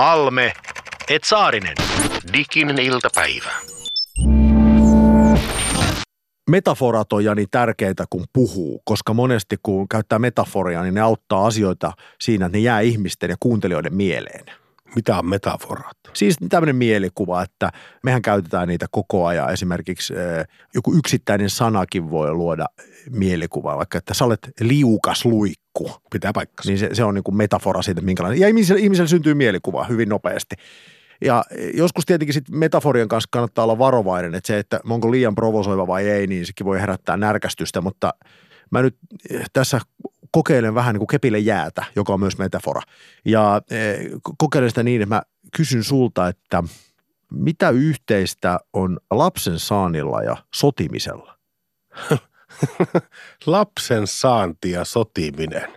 Halme, et Saarinen. Diginen iltapäivä. Metaforat on Jani tärkeitä, kun puhuu, koska monesti kun käyttää metaforia, niin ne auttaa asioita siinä, että ne jää ihmisten ja kuuntelijoiden mieleen. Mitä on metaforat? Siis tämmöinen mielikuva, että mehän käytetään niitä koko ajan. Esimerkiksi eh, joku yksittäinen sanakin voi luoda mielikuvaa, vaikka että sä olet liukas luikku. Pitää paikkansa. Niin se, se on niin kuin metafora siitä, minkälainen. Ja ihmiselle, ihmiselle syntyy mielikuva hyvin nopeasti. Ja joskus tietenkin sit metaforien kanssa kannattaa olla varovainen, että se, että onko liian provosoiva vai ei, niin sekin voi herättää närkästystä, mutta mä nyt tässä kokeilen vähän niin kuin kepille jäätä, joka on myös metafora. Ja eh, kokeilen sitä niin, että mä kysyn sulta, että mitä yhteistä on lapsen saannilla ja sotimisella? Lapsen saanti ja sotiminen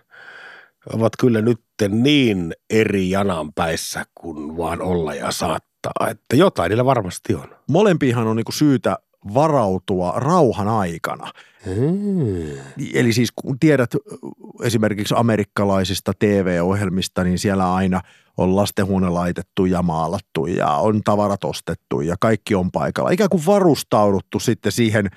ovat kyllä nyt niin eri jananpäissä kuin vaan olla ja saattaa, että jotain niillä varmasti on. Molempiinhan on niin kuin syytä varautua rauhan aikana. Hmm. Eli siis kun tiedät esimerkiksi amerikkalaisista TV-ohjelmista, niin siellä aina on lastenhuone laitettu ja maalattu ja on tavarat ostettu ja kaikki on paikalla. Ikään kuin varustauduttu sitten siihen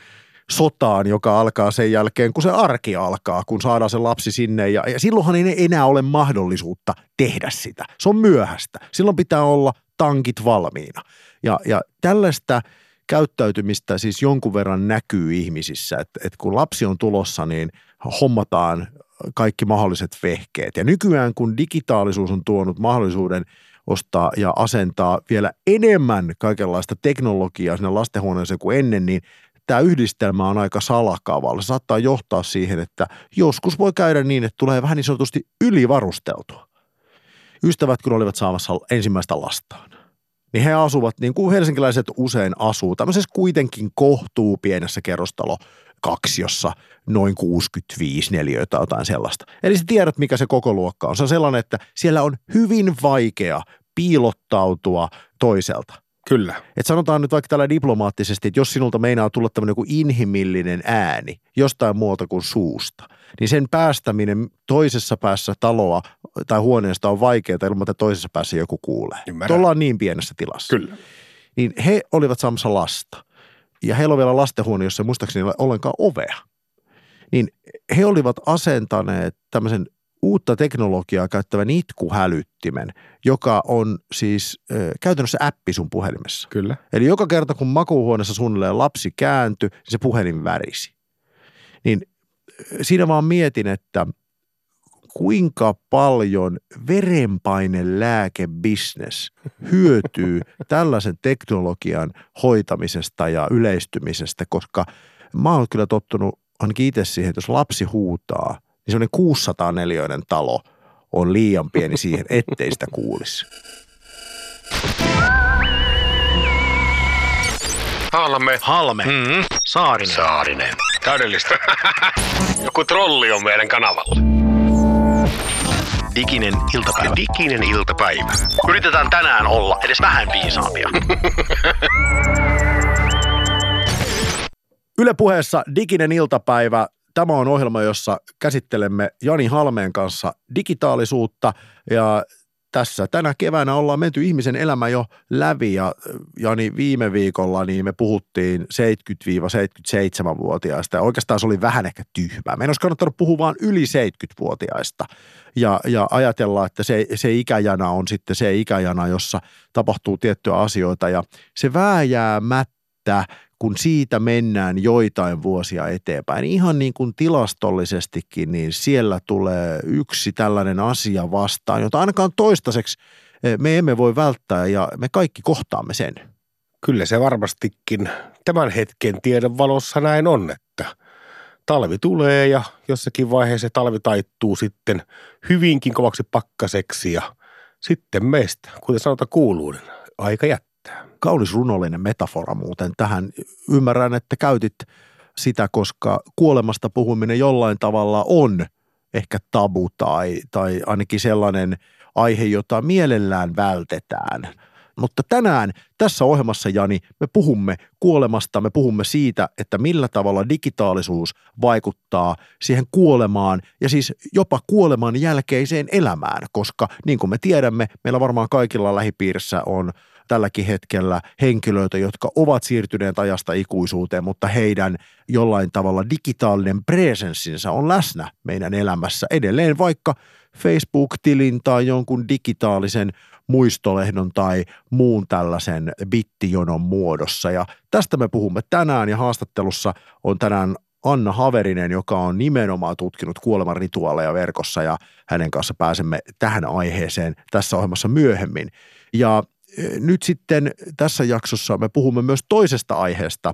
sotaan, joka alkaa sen jälkeen, kun se arki alkaa, kun saadaan se lapsi sinne. Ja, ja silloinhan ei enää ole mahdollisuutta tehdä sitä. Se on myöhäistä. Silloin pitää olla tankit valmiina. Ja, ja tällaista käyttäytymistä siis jonkun verran näkyy ihmisissä, että, että kun lapsi on tulossa, niin hommataan kaikki mahdolliset vehkeet. Ja nykyään, kun digitaalisuus on tuonut mahdollisuuden ostaa ja asentaa vielä enemmän kaikenlaista teknologiaa sinne lastenhuoneeseen kuin ennen, niin tämä yhdistelmä on aika salakavalla. Se saattaa johtaa siihen, että joskus voi käydä niin, että tulee vähän niin sanotusti ylivarusteltua. Ystävät, kun olivat saamassa ensimmäistä lastaan, niin he asuvat niin kuin helsinkiläiset usein asuu tämmöisessä kuitenkin kohtuu pienessä kerrostalo kaksiossa noin 65 neliöitä jotain sellaista. Eli sä tiedät, mikä se koko luokka on. Se on sellainen, että siellä on hyvin vaikea piilottautua toiselta. Kyllä. Et sanotaan nyt vaikka tällä diplomaattisesti, että jos sinulta meinaa tulla tämmöinen joku inhimillinen ääni jostain muuta kuin suusta, niin sen päästäminen toisessa päässä taloa tai huoneesta on vaikeaa ilman, että toisessa päässä joku kuulee. Tuolla on niin pienessä tilassa. Kyllä. Niin he olivat saamassa lasta. Ja heillä on vielä lastenhuone, jossa ei muistaakseni ole ollenkaan ovea. Niin he olivat asentaneet tämmöisen uutta teknologiaa käyttävän itkuhälyttimen, joka on siis ö, käytännössä appi sun puhelimessa. Kyllä. Eli joka kerta, kun makuuhuoneessa suunnilleen lapsi kääntyi, niin se puhelin värisi. Niin siinä vaan mietin, että kuinka paljon verenpainelääkebisnes hyötyy tällaisen teknologian hoitamisesta ja yleistymisestä, koska mä oon kyllä tottunut ainakin itse siihen, että jos lapsi huutaa – niin semmoinen 600 neliöinen talo on liian pieni siihen, ettei sitä kuulisi. Halme. Halme. Mm-hmm. Saarinen. Saarinen. Täydellistä. Joku trolli on meidän kanavalla. Diginen iltapäivä. Diginen iltapäivä. Yritetään tänään olla edes vähän viisaampia. Yle puheessa Diginen iltapäivä Tämä on ohjelma, jossa käsittelemme Jani Halmeen kanssa digitaalisuutta ja tässä tänä keväänä ollaan menty ihmisen elämä jo läpi ja Jani viime viikolla niin me puhuttiin 70-77-vuotiaista ja oikeastaan se oli vähän ehkä tyhmää. Meidän olisi kannattanut puhua vain yli 70-vuotiaista ja, ja ajatella, että se, se ikäjana on sitten se ikäjana, jossa tapahtuu tiettyjä asioita ja se vääjäämättä kun siitä mennään joitain vuosia eteenpäin, ihan niin kuin tilastollisestikin, niin siellä tulee yksi tällainen asia vastaan, jota ainakaan toistaiseksi eh, me emme voi välttää ja me kaikki kohtaamme sen. Kyllä se varmastikin tämän hetken tiedon valossa näin on, että talvi tulee ja jossakin vaiheessa talvi taittuu sitten hyvinkin kovaksi pakkaseksi ja sitten meistä, kuten sanota kuuluu, niin aika jättää kaunis runollinen metafora muuten tähän. Ymmärrän, että käytit sitä, koska kuolemasta puhuminen jollain tavalla on ehkä tabu tai, tai ainakin sellainen aihe, jota mielellään vältetään. Mutta tänään tässä ohjelmassa, Jani, me puhumme kuolemasta, me puhumme siitä, että millä tavalla digitaalisuus vaikuttaa siihen kuolemaan ja siis jopa kuoleman jälkeiseen elämään, koska niin kuin me tiedämme, meillä varmaan kaikilla lähipiirissä on tälläkin hetkellä henkilöitä, jotka ovat siirtyneet ajasta ikuisuuteen, mutta heidän jollain tavalla digitaalinen presenssinsä on läsnä meidän elämässä edelleen, vaikka Facebook-tilin tai jonkun digitaalisen muistolehdon tai muun tällaisen bittijonon muodossa. Ja tästä me puhumme tänään ja haastattelussa on tänään Anna Haverinen, joka on nimenomaan tutkinut kuoleman rituaaleja verkossa ja hänen kanssa pääsemme tähän aiheeseen tässä ohjelmassa myöhemmin. Ja nyt sitten tässä jaksossa me puhumme myös toisesta aiheesta,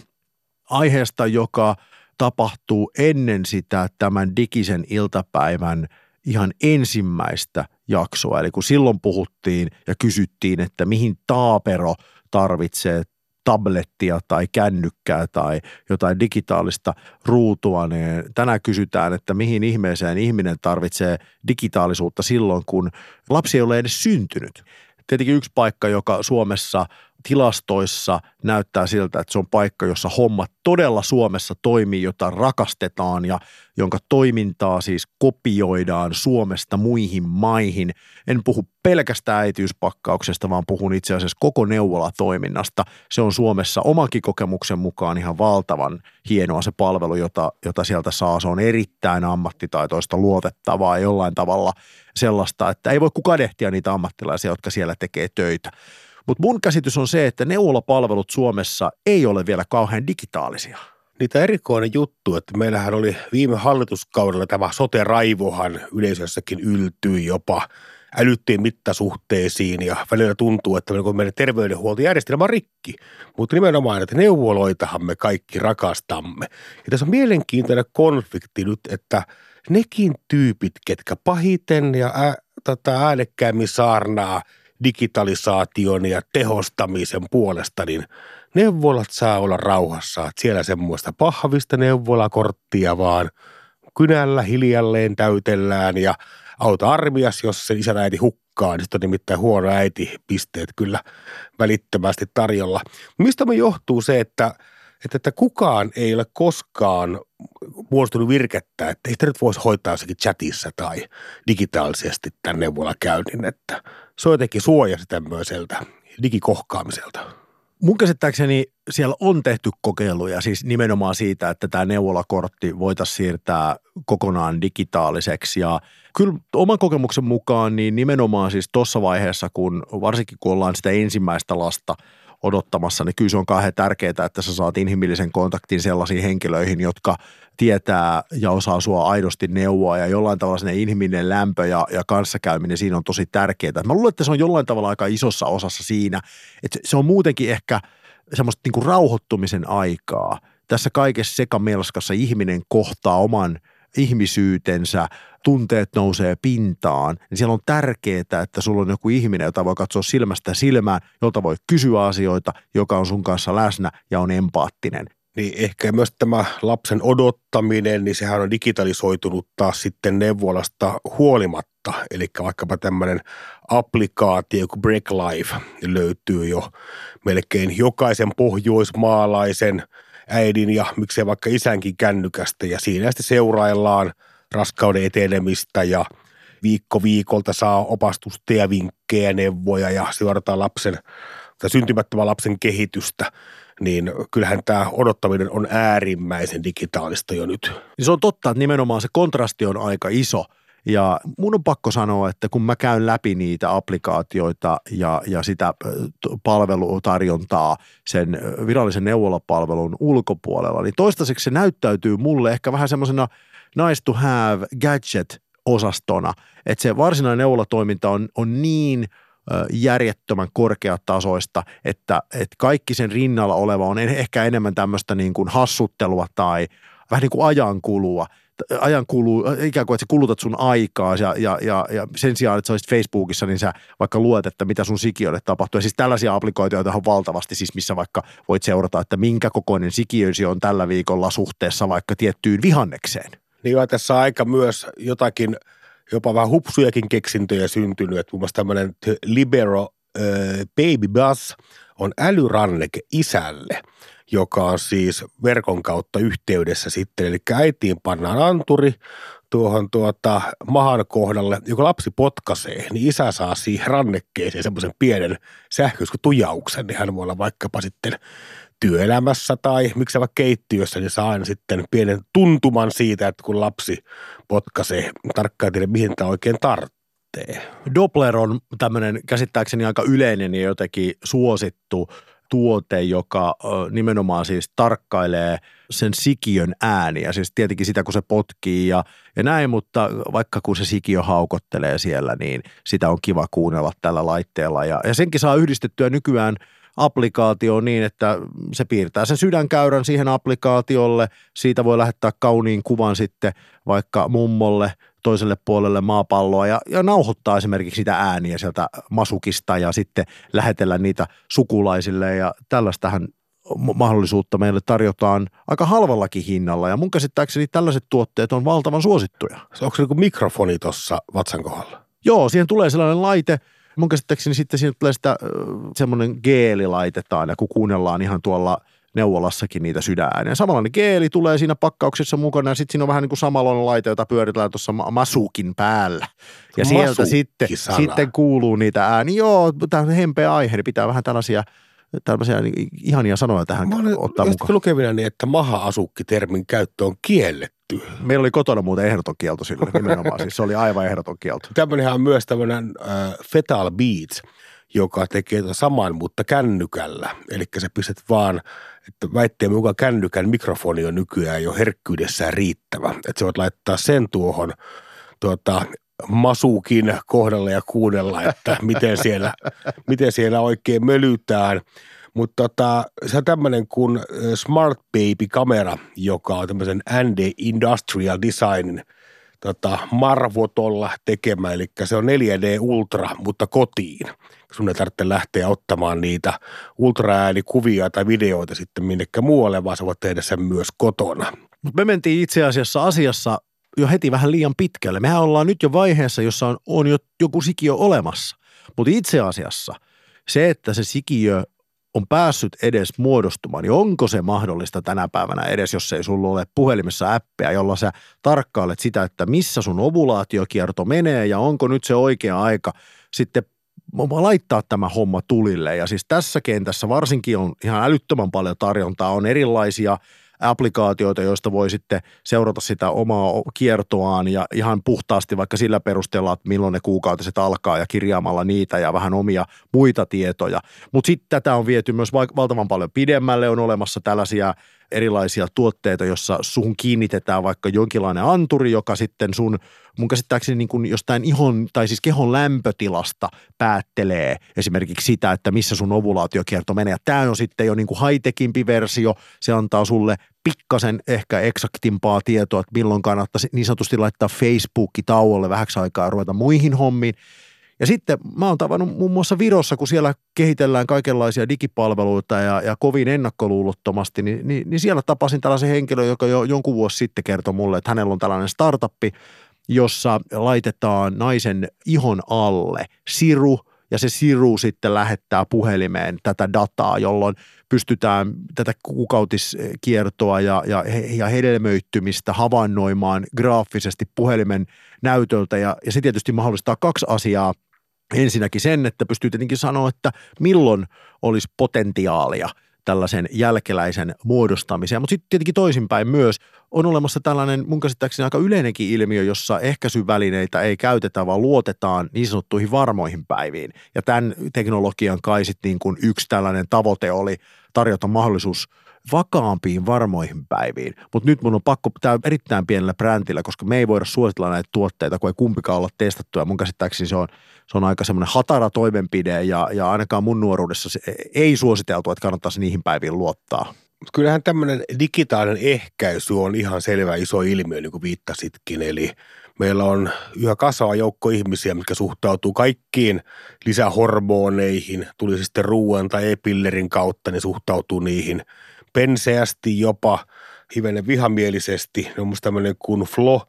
aiheesta, joka tapahtuu ennen sitä tämän digisen iltapäivän ihan ensimmäistä jaksoa. Eli kun silloin puhuttiin ja kysyttiin, että mihin taapero tarvitsee tablettia tai kännykkää tai jotain digitaalista ruutua, niin tänään kysytään, että mihin ihmeeseen ihminen tarvitsee digitaalisuutta silloin, kun lapsi ei ole edes syntynyt tietenkin yksi paikka, joka Suomessa tilastoissa näyttää siltä, että se on paikka, jossa hommat todella Suomessa toimii, jota rakastetaan ja jonka toimintaa siis kopioidaan Suomesta muihin maihin. En puhu pelkästään äitiyspakkauksesta, vaan puhun itse asiassa koko neuvolatoiminnasta. Se on Suomessa omankin kokemuksen mukaan ihan valtavan hienoa se palvelu, jota, jota sieltä saa. Se on erittäin ammattitaitoista, luotettavaa jollain tavalla sellaista, että ei voi kukaan ehtiä niitä ammattilaisia, jotka siellä tekee töitä. Mutta mun käsitys on se, että neuvolapalvelut Suomessa ei ole vielä kauhean digitaalisia. Niitä erikoinen juttu, että meillähän oli viime hallituskaudella tämä sote-raivohan yleisössäkin yltyi jopa älyttiin mittasuhteisiin ja välillä tuntuu, että meidän terveydenhuoltojärjestelmä on rikki. Mutta nimenomaan, että neuvoloitahan me kaikki rakastamme. Ja tässä on mielenkiintoinen konflikti nyt, että nekin tyypit, ketkä pahiten ja ää, tota, äänekkäämmin saarnaa – digitalisaation ja tehostamisen puolesta, niin neuvolat saa olla rauhassa. Että siellä semmoista pahvista neuvolakorttia vaan kynällä hiljalleen täytellään ja auta armias, jos se isän äiti hukkaa, niin sitten on nimittäin huono äiti pisteet kyllä välittömästi tarjolla. Mistä me johtuu se, että, että, kukaan ei ole koskaan muodostunut virkettä, että ei sitä nyt voisi hoitaa jossakin chatissa tai digitaalisesti tämän neuvolakäynnin, että se on jotenkin suojasi tämmöiseltä digikohkaamiselta. Mun käsittääkseni siellä on tehty kokeiluja siis nimenomaan siitä, että tämä neuvolakortti voitaisiin siirtää kokonaan digitaaliseksi ja kyllä oman kokemuksen mukaan niin nimenomaan siis tuossa vaiheessa, kun varsinkin kun ollaan sitä ensimmäistä lasta – odottamassa, niin kyllä se on kauhean tärkeää, että sä saat inhimillisen kontaktin sellaisiin henkilöihin, jotka tietää ja osaa sua aidosti neuvoa ja jollain tavalla sinne inhimillinen lämpö ja, ja kanssakäyminen siinä on tosi tärkeää. Mä luulen, että se on jollain tavalla aika isossa osassa siinä, että se on muutenkin ehkä semmoista niin kuin rauhoittumisen aikaa. Tässä kaikessa sekamelskassa ihminen kohtaa oman ihmisyytensä, tunteet nousee pintaan, niin siellä on tärkeää, että sulla on joku ihminen, jota voi katsoa silmästä silmään, jolta voi kysyä asioita, joka on sun kanssa läsnä ja on empaattinen. Niin ehkä myös tämä lapsen odottaminen, niin sehän on digitalisoitunut taas sitten neuvolasta huolimatta. Eli vaikkapa tämmöinen applikaatio kuin Break Life löytyy jo melkein jokaisen pohjoismaalaisen äidin ja miksei vaikka isänkin kännykästä. Ja siinä sitten seuraillaan raskauden etenemistä ja viikko viikolta saa opastusta ja vinkkejä, neuvoja ja seurataan lapsen tai syntymättömän lapsen kehitystä niin kyllähän tämä odottaminen on äärimmäisen digitaalista jo nyt. Niin se on totta, että nimenomaan se kontrasti on aika iso. Ja mun on pakko sanoa, että kun mä käyn läpi niitä applikaatioita ja, ja sitä palvelutarjontaa sen virallisen neuvolapalvelun ulkopuolella, niin toistaiseksi se näyttäytyy mulle ehkä vähän semmoisena nice to have gadget-osastona, että se varsinainen neuvolatoiminta on, on niin – järjettömän korkeatasoista, että, että kaikki sen rinnalla oleva on ehkä enemmän tämmöistä niin kuin hassuttelua tai vähän niin kuin ajankulua ajan kuluu, ikään kuin, että sä kulutat sun aikaa ja, ja, ja, ja sen sijaan, että sä olisit Facebookissa, niin sä vaikka luet, että mitä sun sikiölle tapahtuu. Ja siis tällaisia applikoituja on valtavasti, siis missä vaikka voit seurata, että minkä kokoinen sikiösi on tällä viikolla suhteessa vaikka tiettyyn vihannekseen. Niin on tässä aika myös jotakin – jopa vähän hupsujakin keksintöjä syntynyt, että muun muassa tämmöinen Libero ö, Baby Bus on älyranneke isälle, joka on siis verkon kautta yhteydessä sitten. Eli äitiin pannaan anturi tuohon tuota mahan kohdalle, joka lapsi potkaisee, niin isä saa siihen rannekkeeseen semmoisen pienen sähköiskutujauksen, niin hän voi olla vaikkapa sitten työelämässä tai miksei vaikka keittiössä, niin saa aina sitten pienen tuntuman siitä, että kun lapsi potkaisee, tarkkaan tiedä mihin tämä oikein tarvitsee. Doppler on tämmöinen käsittääkseni aika yleinen ja jotenkin suosittu tuote, joka nimenomaan siis tarkkailee sen sikiön ääniä, siis tietenkin sitä, kun se potkii ja, ja näin, mutta vaikka kun se sikiö haukottelee siellä, niin sitä on kiva kuunnella tällä laitteella ja, ja senkin saa yhdistettyä nykyään – applikaatio niin, että se piirtää sen sydänkäyrän siihen applikaatiolle. Siitä voi lähettää kauniin kuvan sitten vaikka mummolle toiselle puolelle maapalloa ja, ja nauhoittaa esimerkiksi sitä ääniä sieltä masukista ja sitten lähetellä niitä sukulaisille ja tällaistähän mahdollisuutta meille tarjotaan aika halvallakin hinnalla ja mun käsittääkseni tällaiset tuotteet on valtavan suosittuja. Onko se niin mikrofonit tuossa vatsan kohdalla? Joo, siihen tulee sellainen laite – Mun käsittääkseni sitten siinä tulee sitä semmoinen geeli laitetaan ja kun kuunnellaan ihan tuolla neuvolassakin niitä sydänääniä. Samanlainen geeli tulee siinä pakkauksessa mukana ja sitten siinä on vähän niin kuin samanlainen laite, jota pyöritellään tuossa masukin päällä. Ja sieltä sitten, sitten kuuluu niitä ääniä. Joo, tämä on hempeä aihe, niin pitää vähän tällaisia tällaisia niin ihania sanoja tähän Mä olen ottaa mukaan. lukevina niin, että maha-asukki-termin käyttö on kielletty. Meillä oli kotona muuten ehdoton kielto sille nimenomaan, siis se oli aivan ehdoton kielto. Tämmöinenhän on myös tämmöinen äh, Fetal Beats, joka tekee tota saman, mutta kännykällä. Eli sä pistät vaan, että väitteen mukaan kännykän mikrofoni on nykyään jo herkkyydessään riittävä. Että sä voit laittaa sen tuohon tuota, masukin kohdalle ja kuunnella, että miten siellä, miten siellä oikein mölytään – mutta tota, se on tämmöinen kuin Smart Baby-kamera, joka on tämmöisen ND Industrial Designin tota, marvotolla tekemä, eli se on 4D Ultra, mutta kotiin. Sun ei tarvitse lähteä ottamaan niitä ultraäänikuvia tai videoita sitten minnekään muualle, vaan sä voit tehdä sen myös kotona. Mutta me mentiin itse asiassa asiassa jo heti vähän liian pitkälle. Mehän ollaan nyt jo vaiheessa, jossa on, on jo joku sikiö olemassa. Mutta itse asiassa se, että se sikiö on päässyt edes muodostumaan, niin onko se mahdollista tänä päivänä edes, jos ei sulla ole puhelimessa appia, jolla sä tarkkailet sitä, että missä sun ovulaatiokierto menee ja onko nyt se oikea aika sitten laittaa tämä homma tulille. Ja siis tässä kentässä varsinkin on ihan älyttömän paljon tarjontaa, on erilaisia – applikaatioita, joista voi sitten seurata sitä omaa kiertoaan ja ihan puhtaasti vaikka sillä perusteella, että milloin ne kuukautiset alkaa ja kirjaamalla niitä ja vähän omia muita tietoja. Mutta sitten tätä on viety myös valtavan paljon pidemmälle, on olemassa tällaisia erilaisia tuotteita, jossa sun kiinnitetään vaikka jonkinlainen anturi, joka sitten sun, mun käsittääkseni niin kuin jostain ihon tai siis kehon lämpötilasta päättelee esimerkiksi sitä, että missä sun ovulaatiokierto menee. Tämä on sitten jo niin kuin high-techimpi versio, se antaa sulle pikkasen ehkä eksaktimpaa tietoa, että milloin kannattaisi niin sanotusti laittaa Facebookki tauolle vähäksi aikaa ruveta muihin hommiin. Ja sitten mä oon tavannut muun muassa Virossa, kun siellä kehitellään kaikenlaisia digipalveluita ja, ja kovin ennakkoluulottomasti, niin, niin, niin siellä tapasin tällaisen henkilön, joka jo jonkun vuosi sitten kertoi mulle, että hänellä on tällainen startuppi, jossa laitetaan naisen ihon alle siru – ja se siru sitten lähettää puhelimeen tätä dataa, jolloin pystytään tätä kuukautiskiertoa ja, ja, ja hedelmöittymistä havainnoimaan graafisesti puhelimen näytöltä ja, ja se tietysti mahdollistaa kaksi asiaa. Ensinnäkin sen, että pystyy tietenkin sanoa, että milloin olisi potentiaalia – tällaisen jälkeläisen muodostamiseen. Mutta sitten tietenkin toisinpäin myös on olemassa tällainen mun käsittääkseni aika yleinenkin ilmiö, jossa ehkäisyvälineitä ei käytetä, vaan luotetaan niin sanottuihin varmoihin päiviin. Ja tämän teknologian kai sitten niin yksi tällainen tavoite oli tarjota mahdollisuus – vakaampiin varmoihin päiviin. Mutta nyt mun on pakko pitää erittäin pienellä brändillä, koska me ei voida suositella näitä tuotteita, kun ei kumpikaan olla testattu. Ja mun käsittääkseni se on, se on aika semmoinen hatara toimenpide ja, ja ainakaan mun nuoruudessa se ei suositeltu, että kannattaisi niihin päiviin luottaa. Kyllähän tämmöinen digitaalinen ehkäisy on ihan selvä iso ilmiö, niin kuin viittasitkin. Eli meillä on yhä kasvava joukko ihmisiä, mitkä suhtautuu kaikkiin lisähormoneihin, tuli sitten ruoan tai e-pillerin kautta, niin suhtautuu niihin – penseästi jopa, hivenen vihamielisesti. Ne on musta tämmöinen kuin Flo,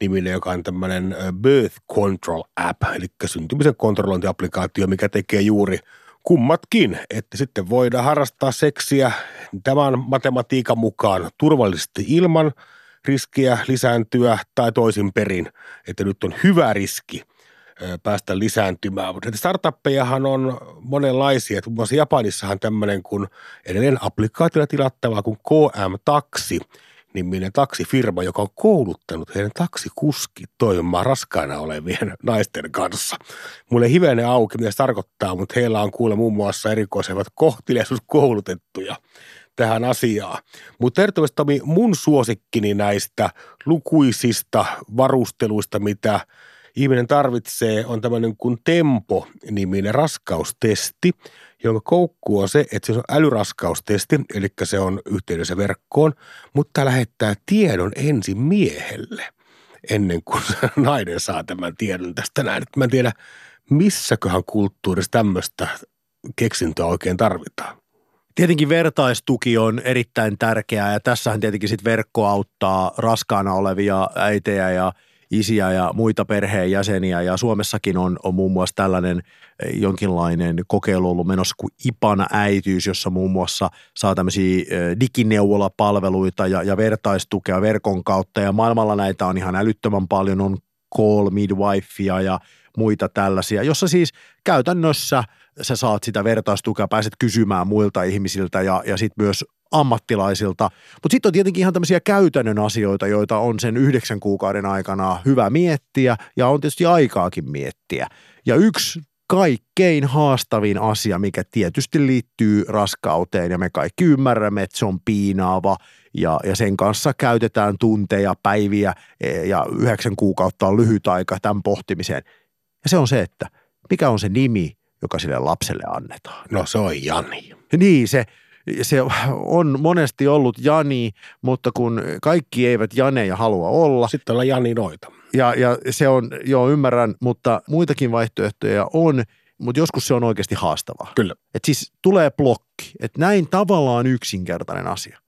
niminen, joka on tämmöinen birth control app, eli syntymisen kontrollointiaplikaatio, mikä tekee juuri kummatkin, että sitten voidaan harrastaa seksiä tämän matematiikan mukaan turvallisesti ilman riskiä lisääntyä tai toisin perin, että nyt on hyvä riski päästä lisääntymään. Mutta startuppejahan on monenlaisia. Muun muassa Japanissahan tämmöinen kuin edelleen applikaatiolla tilattavaa kuin KM Taksi – niminen taksifirma, joka on kouluttanut heidän taksikuskit toimimaan raskaana olevien naisten kanssa. Mulle hivenen auki, mitä se tarkoittaa, mutta heillä on kuule muun muassa erikoisemmat kohteliaisuuskoulutettuja tähän asiaan. Mutta ehdottomasti mun suosikkini näistä lukuisista varusteluista, mitä ihminen tarvitsee, on tämmöinen kuin Tempo-niminen raskaustesti, jonka koukku on se, että se on älyraskaustesti, eli se on yhteydessä verkkoon, mutta lähettää tiedon ensin miehelle ennen kuin nainen saa tämän tiedon tästä näin. Mä en tiedä, missäköhän kulttuurissa tämmöistä keksintöä oikein tarvitaan. Tietenkin vertaistuki on erittäin tärkeää ja tässähän tietenkin sitten verkko auttaa raskaana olevia äitejä ja – isiä ja muita perheenjäseniä. Ja Suomessakin on, on muun muassa tällainen eh, jonkinlainen kokeilu ollut menossa kuin Ipana äityys, jossa muun muassa saa tämmöisiä eh, digineuvolapalveluita ja, ja vertaistukea verkon kautta. Ja maailmalla näitä on ihan älyttömän paljon, on call midwifea ja muita tällaisia, jossa siis käytännössä sä saat sitä vertaistukea, pääset kysymään muilta ihmisiltä ja, ja sitten myös ammattilaisilta. Mutta sitten on tietenkin ihan tämmöisiä käytännön asioita, joita on sen yhdeksän kuukauden aikana hyvä miettiä ja on tietysti aikaakin miettiä. Ja yksi kaikkein haastavin asia, mikä tietysti liittyy raskauteen ja me kaikki ymmärrämme, että se on piinaava ja, ja sen kanssa käytetään tunteja, päiviä e, ja yhdeksän kuukautta on lyhyt aika tämän pohtimiseen. Ja se on se, että mikä on se nimi, joka sille lapselle annetaan. No se on Jani. Niin, se, se on monesti ollut Jani, mutta kun kaikki eivät Janeja halua olla. Sitten ollaan Jani noita. Ja, ja se on, joo ymmärrän, mutta muitakin vaihtoehtoja on, mutta joskus se on oikeasti haastavaa. Kyllä. Et siis tulee blokki, että näin tavallaan yksinkertainen asia.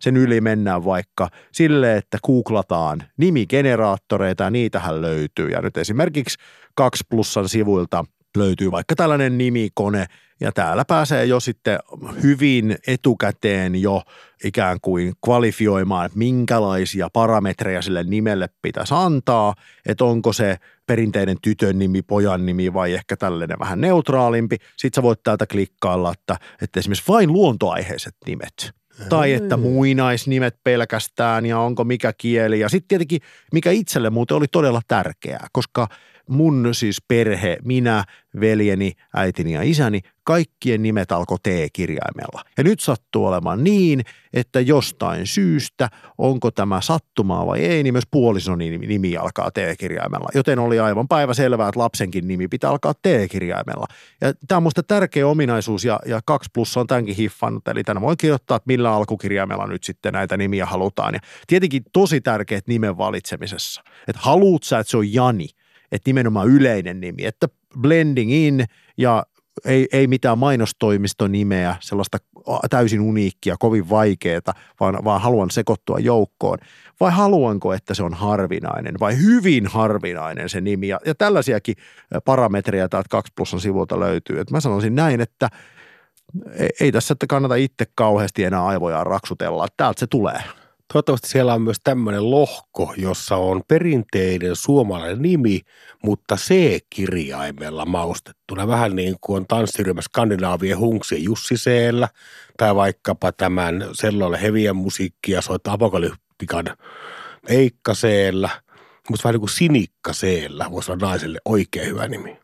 Sen yli mennään vaikka sille, että googlataan nimigeneraattoreita ja niitähän löytyy. Ja nyt esimerkiksi kaksi plussan sivuilta löytyy vaikka tällainen nimikone – ja täällä pääsee jo sitten hyvin etukäteen jo ikään kuin kvalifioimaan, että minkälaisia parametreja sille nimelle pitäisi antaa, että onko se perinteinen tytön nimi, pojan nimi vai ehkä tällainen vähän neutraalimpi. Sitten sä voit täältä klikkailla, että, että esimerkiksi vain luontoaiheiset nimet tai että muinaisnimet pelkästään ja onko mikä kieli. Ja sitten tietenkin, mikä itselle muuten oli todella tärkeää, koska mun siis perhe, minä, veljeni, äitini ja isäni, kaikkien nimet alkoi T-kirjaimella. Ja nyt sattuu olemaan niin, että jostain syystä, onko tämä sattumaa vai ei, niin myös puolison nimi, alkaa T-kirjaimella. Joten oli aivan päivä selvää, että lapsenkin nimi pitää alkaa T-kirjaimella. Ja tämä on minusta tärkeä ominaisuus ja, ja kaksi plus on tämänkin hiffannut. Eli tänä voi kirjoittaa, että millä alkukirjaimella nyt sitten näitä nimiä halutaan. Ja tietenkin tosi tärkeät nimen valitsemisessa. Että haluut sä, että se on Jani – että nimenomaan yleinen nimi, että blending in ja ei, ei mitään mainostoimiston nimeä, sellaista täysin uniikkia, kovin vaikeaa, vaan, vaan haluan sekoittua joukkoon. Vai haluanko, että se on harvinainen vai hyvin harvinainen se nimi? Ja, ja tällaisiakin parametreja täältä 2 plusan sivulta löytyy. Et mä sanoisin näin, että ei, ei tässä kannata itse kauheasti enää aivojaan raksutella. Täältä se tulee. Toivottavasti siellä on myös tämmöinen lohko, jossa on perinteinen suomalainen nimi, mutta C-kirjaimella maustettuna. Vähän niin kuin on tanssiryhmä Skandinaavien Hunksi Jussiseellä tai vaikkapa tämän selloille heviä musiikkia soittaa apokalyptikan Eikkaseellä, mutta vähän niin kuin Sinikkaseellä voisi olla naiselle oikein hyvä nimi.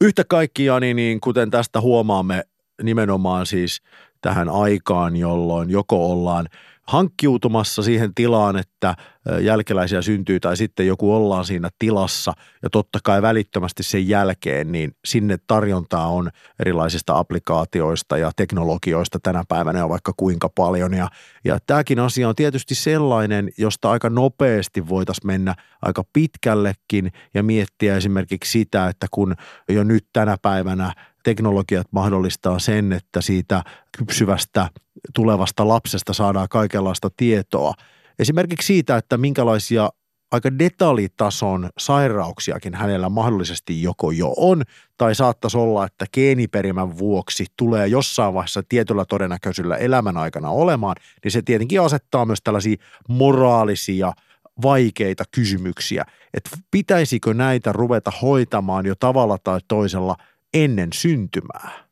Yhtä kaikkiaan, niin kuten tästä huomaamme nimenomaan siis tähän aikaan, jolloin joko ollaan – hankkiutumassa siihen tilaan, että jälkeläisiä syntyy tai sitten joku ollaan siinä tilassa ja totta kai välittömästi sen jälkeen, niin sinne tarjontaa on erilaisista applikaatioista ja teknologioista tänä päivänä on vaikka kuinka paljon. Ja, ja tämäkin asia on tietysti sellainen, josta aika nopeasti voitaisiin mennä aika pitkällekin ja miettiä esimerkiksi sitä, että kun jo nyt tänä päivänä teknologiat mahdollistaa sen, että siitä kypsyvästä tulevasta lapsesta saadaan kaikenlaista tietoa. Esimerkiksi siitä, että minkälaisia aika detaljitason sairauksiakin hänellä mahdollisesti joko jo on, tai saattaisi olla, että geeniperimän vuoksi tulee jossain vaiheessa tietyllä todennäköisyydellä elämän aikana olemaan, niin se tietenkin asettaa myös tällaisia moraalisia vaikeita kysymyksiä, että pitäisikö näitä ruveta hoitamaan jo tavalla tai toisella ennen syntymää.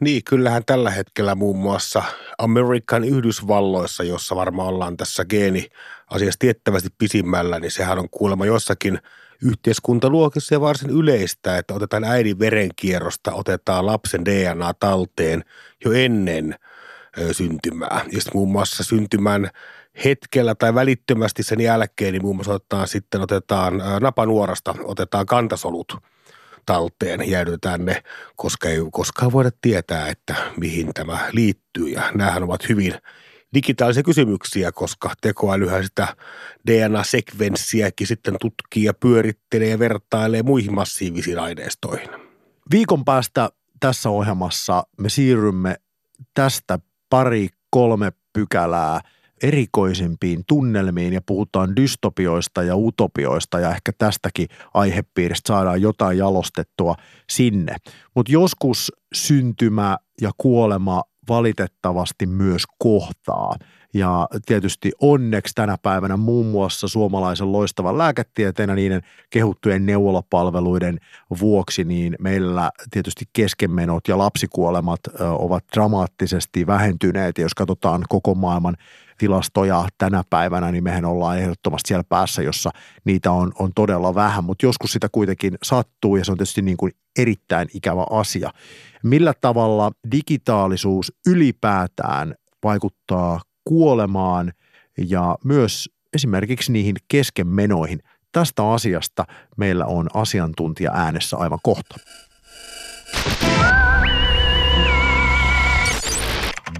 Niin, kyllähän tällä hetkellä muun muassa Amerikan Yhdysvalloissa, jossa varmaan ollaan tässä geeni-asiassa tiettävästi pisimmällä, niin sehän on kuulemma jossakin yhteiskuntaluokissa ja varsin yleistä, että otetaan äidin verenkierrosta, otetaan lapsen DNA talteen jo ennen syntymää. Ja sitten muun muassa syntymän hetkellä tai välittömästi sen jälkeen, niin muun muassa otetaan sitten otetaan napanuorasta, otetaan kantasolut – talteen, jäädytetään ne, koska ei koskaan voida tietää, että mihin tämä liittyy. Ja näähän ovat hyvin digitaalisia kysymyksiä, koska tekoälyhän sitä DNA-sekvenssiäkin sitten tutkii ja pyörittelee ja vertailee muihin massiivisiin aineistoihin. Viikon päästä tässä ohjelmassa me siirrymme tästä pari kolme pykälää – erikoisimpiin tunnelmiin ja puhutaan dystopioista ja utopioista ja ehkä tästäkin aihepiiristä saadaan jotain jalostettua sinne. Mutta joskus syntymä ja kuolema valitettavasti myös kohtaa. Ja tietysti onneksi tänä päivänä muun muassa suomalaisen loistavan lääketieteen ja niiden kehuttujen neuvolapalveluiden vuoksi, niin meillä tietysti keskenmenot ja lapsikuolemat ovat dramaattisesti vähentyneet. Ja jos katsotaan koko maailman tilastoja tänä päivänä, niin mehän ollaan ehdottomasti siellä päässä, jossa niitä on, on todella vähän, mutta joskus sitä kuitenkin sattuu ja se on tietysti niin kuin erittäin ikävä asia. Millä tavalla digitaalisuus ylipäätään vaikuttaa kuolemaan ja myös esimerkiksi niihin keskenmenoihin. Tästä asiasta meillä on asiantuntija äänessä aivan kohta.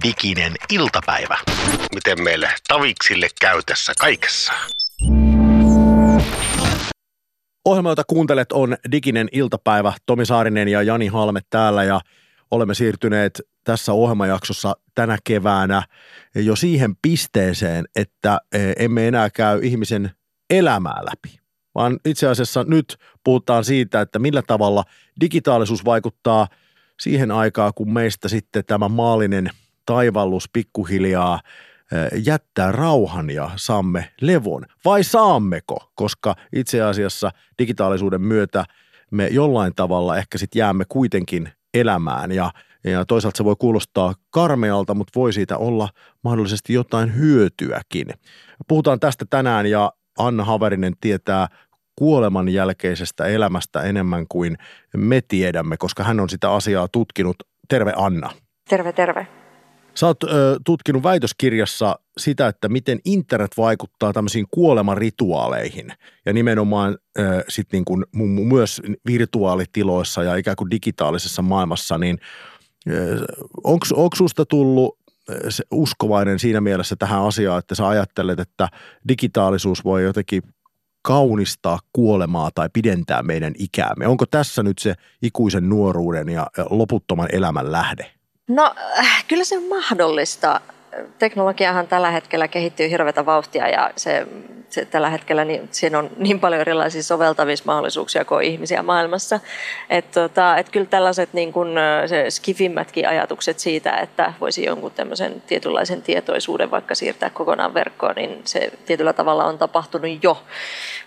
Diginen iltapäivä. Miten meille taviksille käy tässä kaikessa? Ohjelma, jota kuuntelet, on Diginen iltapäivä. Tomi Saarinen ja Jani Halme täällä ja olemme siirtyneet tässä ohjelmajaksossa tänä keväänä jo siihen pisteeseen, että e, emme enää käy ihmisen elämää läpi, vaan itse asiassa nyt puhutaan siitä, että millä tavalla digitaalisuus vaikuttaa siihen aikaan, kun meistä sitten tämä maallinen taivallus pikkuhiljaa e, jättää rauhan ja saamme levon. Vai saammeko? Koska itse asiassa digitaalisuuden myötä me jollain tavalla ehkä sitten jäämme kuitenkin elämään ja, ja toisaalta se voi kuulostaa karmealta, mutta voi siitä olla mahdollisesti jotain hyötyäkin. Puhutaan tästä tänään ja Anna Haverinen tietää kuoleman jälkeisestä elämästä enemmän kuin me tiedämme, koska hän on sitä asiaa tutkinut. Terve Anna. Terve, terve. Sä oot ö, tutkinut väitöskirjassa sitä, että miten internet vaikuttaa tämmöisiin kuolemarituaaleihin ja nimenomaan ö, sit niin kuin myös virtuaalitiloissa ja ikään kuin digitaalisessa maailmassa, niin onko susta tullut se uskovainen siinä mielessä tähän asiaan, että sä ajattelet, että digitaalisuus voi jotenkin kaunistaa kuolemaa tai pidentää meidän ikäämme? Onko tässä nyt se ikuisen nuoruuden ja loputtoman elämän lähde? No äh, kyllä se on mahdollista. Teknologiahan tällä hetkellä kehittyy hirveätä vauhtia ja se, se tällä hetkellä niin, siinä on niin paljon erilaisia soveltamismahdollisuuksia kuin ihmisiä maailmassa. Että tota, et kyllä tällaiset niin kun, se skifimmätkin ajatukset siitä, että voisi jonkun tämmöisen tietynlaisen tietoisuuden vaikka siirtää kokonaan verkkoon, niin se tietyllä tavalla on tapahtunut jo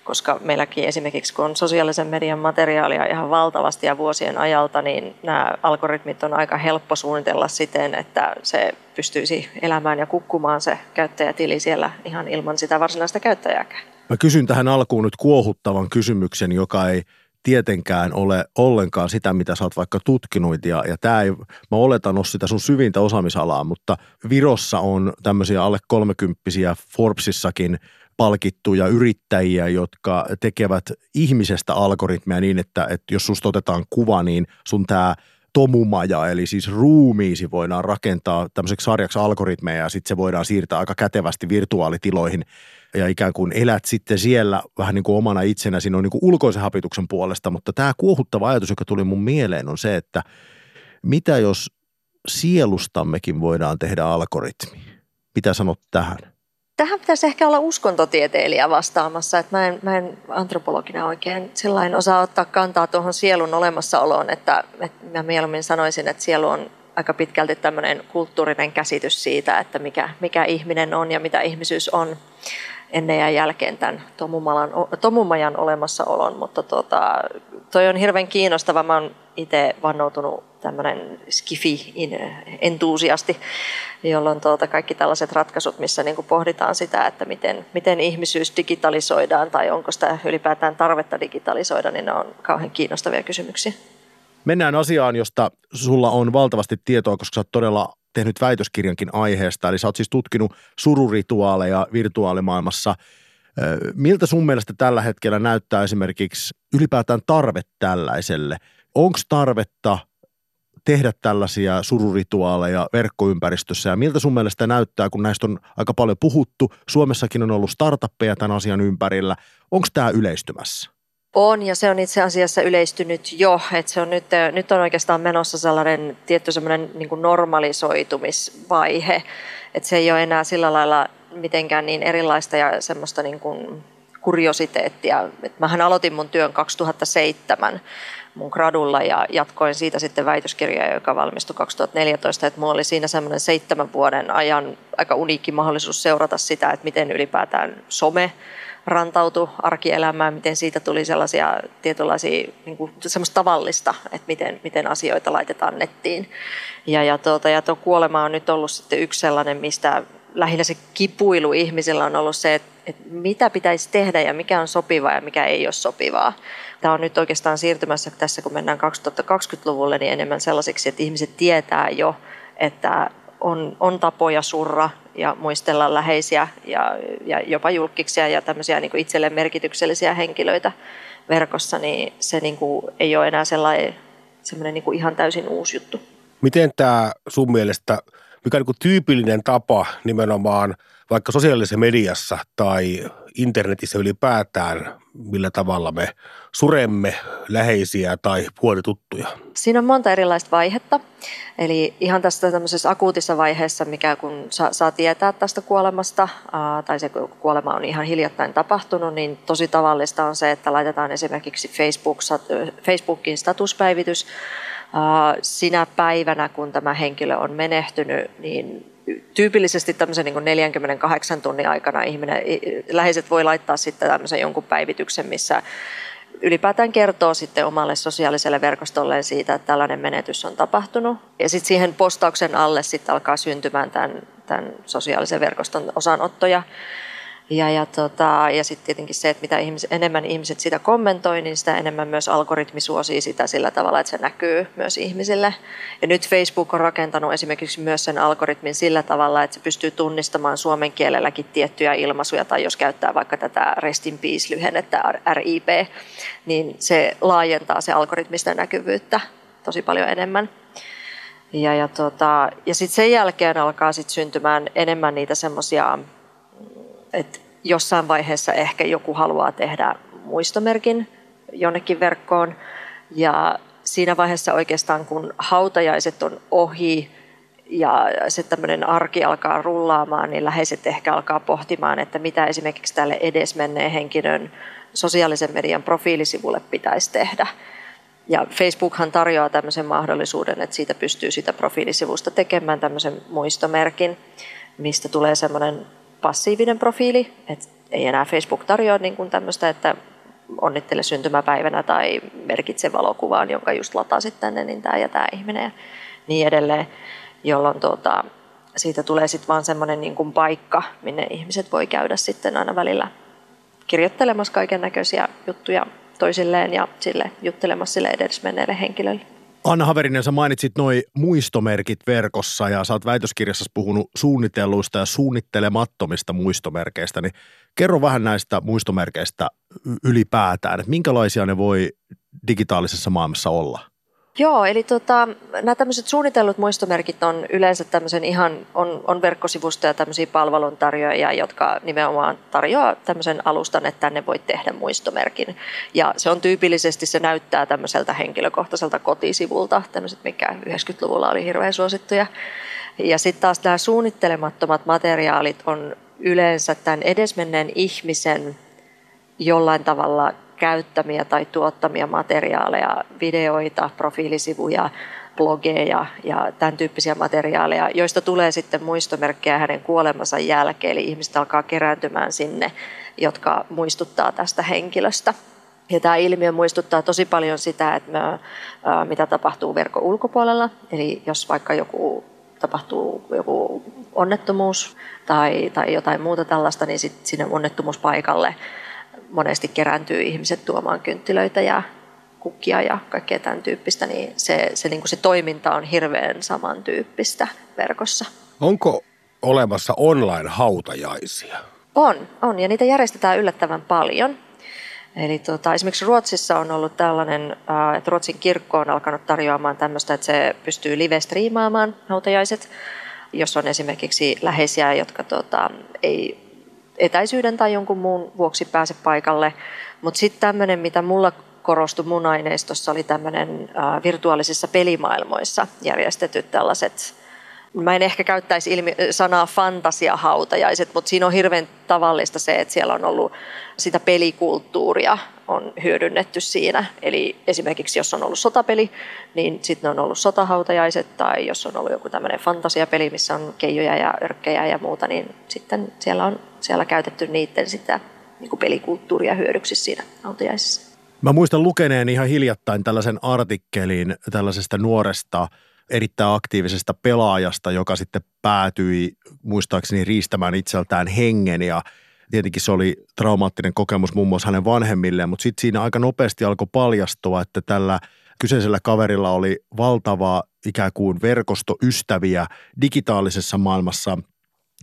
koska meilläkin esimerkiksi kun on sosiaalisen median materiaalia ihan valtavasti ja vuosien ajalta, niin nämä algoritmit on aika helppo suunnitella siten, että se pystyisi elämään ja kukkumaan se käyttäjätili siellä ihan ilman sitä varsinaista käyttäjääkään. Mä kysyn tähän alkuun nyt kuohuttavan kysymyksen, joka ei tietenkään ole ollenkaan sitä, mitä sä oot vaikka tutkinut. Ja, ja tämä ei, mä oletan, ole sitä sun syvintä osaamisalaa, mutta Virossa on tämmöisiä alle kolmekymppisiä Forbesissakin – palkittuja yrittäjiä, jotka tekevät ihmisestä algoritmeja niin, että, että jos susta otetaan kuva, niin sun tämä tomumaja, eli siis ruumiisi voidaan rakentaa tämmöiseksi sarjaksi algoritmeja ja sitten se voidaan siirtää aika kätevästi virtuaalitiloihin ja ikään kuin elät sitten siellä vähän niin kuin omana itsenäsi on niin kuin ulkoisen hapituksen puolesta, mutta tämä kuohuttava ajatus, joka tuli mun mieleen on se, että mitä jos sielustammekin voidaan tehdä algoritmi? Mitä sanot tähän? Tähän pitäisi ehkä olla uskontotieteilijä vastaamassa, että mä en, mä en antropologina oikein sellainen osaa ottaa kantaa tuohon sielun olemassaoloon, että, että mä mieluummin sanoisin, että sielu on aika pitkälti tämmöinen kulttuurinen käsitys siitä, että mikä, mikä ihminen on ja mitä ihmisyys on ennen ja jälkeen tämän Tomumajan olemassaolon, mutta tota, toi on hirveän kiinnostava. Mä oon itse vannoutunut tämmöinen skifi-entuusiasti, jolloin tuota kaikki tällaiset ratkaisut, missä niin pohditaan sitä, että miten, miten ihmisyys digitalisoidaan tai onko sitä ylipäätään tarvetta digitalisoida, niin ne on kauhean kiinnostavia kysymyksiä. Mennään asiaan, josta sulla on valtavasti tietoa, koska sä oot todella tehnyt väitöskirjankin aiheesta. Eli sä oot siis tutkinut sururituaaleja virtuaalimaailmassa. Miltä sun mielestä tällä hetkellä näyttää esimerkiksi ylipäätään tarve tällaiselle? Onko tarvetta tehdä tällaisia sururituaaleja verkkoympäristössä ja miltä sun mielestä näyttää, kun näistä on aika paljon puhuttu. Suomessakin on ollut startuppeja tämän asian ympärillä. Onko tämä yleistymässä? On ja se on itse asiassa yleistynyt jo, että se on nyt, nyt on oikeastaan menossa sellainen tietty sellainen niin normalisoitumisvaihe, että se ei ole enää sillä lailla mitenkään niin erilaista ja semmoista niin kuin kuriositeettia. Et mähän aloitin mun työn 2007 mun gradulla ja jatkoin siitä sitten väitöskirjaa, joka valmistui 2014. Että mulla oli siinä semmoinen seitsemän vuoden ajan aika uniikki mahdollisuus seurata sitä, että miten ylipäätään some rantautui arkielämään, miten siitä tuli sellaisia tietynlaisia, niin kuin, semmoista tavallista, että miten, miten asioita laitetaan nettiin. Ja, ja, tuota, ja tuo kuolema on nyt ollut sitten yksi sellainen, mistä lähinnä se kipuilu ihmisillä on ollut se, että, että mitä pitäisi tehdä ja mikä on sopivaa ja mikä ei ole sopivaa. Tämä on nyt oikeastaan siirtymässä tässä, kun mennään 2020-luvulle, niin enemmän sellaisiksi, että ihmiset tietää jo, että on, on tapoja surra ja muistella läheisiä ja, ja jopa julkiksia ja tämmöisiä niin itselle merkityksellisiä henkilöitä verkossa, niin se niin kuin ei ole enää sellainen semmoinen niin ihan täysin uusi juttu. Miten tämä sun mielestä, mikä on niin tyypillinen tapa nimenomaan vaikka sosiaalisessa mediassa tai internetissä ylipäätään, millä tavalla me suremme läheisiä tai puolituttuja? Siinä on monta erilaista vaihetta. Eli ihan tästä tämmöisessä akuutissa vaiheessa, mikä kun saa, saa tietää tästä kuolemasta, ää, tai se kuolema on ihan hiljattain tapahtunut, niin tosi tavallista on se, että laitetaan esimerkiksi Facebook, Facebookin statuspäivitys sinä päivänä, kun tämä henkilö on menehtynyt, niin tyypillisesti tämmöisen niin 48 tunnin aikana ihminen, läheiset voi laittaa sitten tämmöisen jonkun päivityksen, missä ylipäätään kertoo sitten omalle sosiaaliselle verkostolleen siitä, että tällainen menetys on tapahtunut. Ja sitten siihen postauksen alle sitten alkaa syntymään tämän, tämän sosiaalisen verkoston osanottoja. Ja, ja, tota, ja sitten tietenkin se, että mitä ihmis, enemmän ihmiset sitä kommentoi, niin sitä enemmän myös algoritmi suosii sitä sillä tavalla, että se näkyy myös ihmisille. Ja nyt Facebook on rakentanut esimerkiksi myös sen algoritmin sillä tavalla, että se pystyy tunnistamaan suomen kielelläkin tiettyjä ilmaisuja, tai jos käyttää vaikka tätä Rest in Peace-lyhennettä RIP, niin se laajentaa se algoritmista näkyvyyttä tosi paljon enemmän. Ja, ja, tota, ja sitten sen jälkeen alkaa sit syntymään enemmän niitä semmoisia että jossain vaiheessa ehkä joku haluaa tehdä muistomerkin jonnekin verkkoon ja siinä vaiheessa oikeastaan kun hautajaiset on ohi ja se tämmöinen arki alkaa rullaamaan, niin läheiset ehkä alkaa pohtimaan, että mitä esimerkiksi tälle edesmenneen henkilön sosiaalisen median profiilisivulle pitäisi tehdä. Ja Facebookhan tarjoaa tämmöisen mahdollisuuden, että siitä pystyy sitä profiilisivusta tekemään tämmöisen muistomerkin, mistä tulee semmoinen passiivinen profiili, että ei enää Facebook tarjoa niin kuin tämmöistä, että onnittele syntymäpäivänä tai merkitse valokuvaan, jonka just latasit tänne, niin tämä ja tämä ihminen ja niin edelleen, jolloin tuota, siitä tulee sitten vaan semmoinen niin kuin paikka, minne ihmiset voi käydä sitten aina välillä kirjoittelemassa kaiken näköisiä juttuja toisilleen ja sille juttelemassa sille edesmenneelle henkilölle. Anna Haverinen, sä mainitsit noi muistomerkit verkossa ja sä oot väitöskirjassa puhunut suunnitelluista ja suunnittelemattomista muistomerkeistä, niin kerro vähän näistä muistomerkeistä ylipäätään, että minkälaisia ne voi digitaalisessa maailmassa olla? Joo, eli tota, nämä tämmöiset suunnitellut muistomerkit on yleensä tämmöisen ihan, on, on verkkosivustoja ja tämmöisiä palveluntarjoajia, jotka nimenomaan tarjoaa tämmöisen alustan, että tänne voi tehdä muistomerkin. Ja se on tyypillisesti, se näyttää tämmöiseltä henkilökohtaiselta kotisivulta, tämmöiset, mikä 90-luvulla oli hirveän suosittuja. Ja sitten taas nämä suunnittelemattomat materiaalit on yleensä tämän edesmenneen ihmisen jollain tavalla käyttämiä tai tuottamia materiaaleja, videoita, profiilisivuja, blogeja ja tämän tyyppisiä materiaaleja, joista tulee sitten muistomerkkejä hänen kuolemansa jälkeen, eli ihmiset alkaa kerääntymään sinne, jotka muistuttaa tästä henkilöstä. Ja tämä ilmiö muistuttaa tosi paljon sitä, että me, mitä tapahtuu verkon ulkopuolella. Eli jos vaikka joku tapahtuu joku onnettomuus tai, tai jotain muuta tällaista, niin sit sinne onnettomuuspaikalle monesti kerääntyy ihmiset tuomaan kynttilöitä ja kukkia ja kaikkea tämän tyyppistä, niin se, se, niin kuin se toiminta on hirveän samantyyppistä verkossa. Onko olemassa online-hautajaisia? On, on ja niitä järjestetään yllättävän paljon. Eli tota, esimerkiksi Ruotsissa on ollut tällainen, että Ruotsin kirkko on alkanut tarjoamaan tämmöistä, että se pystyy live-striimaamaan hautajaiset, jos on esimerkiksi läheisiä, jotka tota, ei etäisyyden tai jonkun muun vuoksi pääse paikalle. Mutta sitten tämmöinen, mitä mulla korostui mun aineistossa, oli tämmöinen virtuaalisissa pelimaailmoissa järjestetyt tällaiset Mä en ehkä käyttäisi ilmi, sanaa fantasiahautajaiset, mutta siinä on hirveän tavallista se, että siellä on ollut sitä pelikulttuuria on hyödynnetty siinä. Eli esimerkiksi jos on ollut sotapeli, niin sitten on ollut sotahautajaiset, tai jos on ollut joku tämmöinen fantasiapeli, missä on keijoja ja örkkejä ja muuta, niin sitten siellä on siellä käytetty niiden sitä niin kuin pelikulttuuria hyödyksi siinä hautajaisissa. Mä muistan lukeneen ihan hiljattain tällaisen artikkelin tällaisesta nuoresta erittäin aktiivisesta pelaajasta, joka sitten päätyi muistaakseni riistämään itseltään hengen ja tietenkin se oli traumaattinen kokemus muun muassa hänen vanhemmilleen, mutta sitten siinä aika nopeasti alkoi paljastua, että tällä kyseisellä kaverilla oli valtava ikään kuin verkostoystäviä digitaalisessa maailmassa.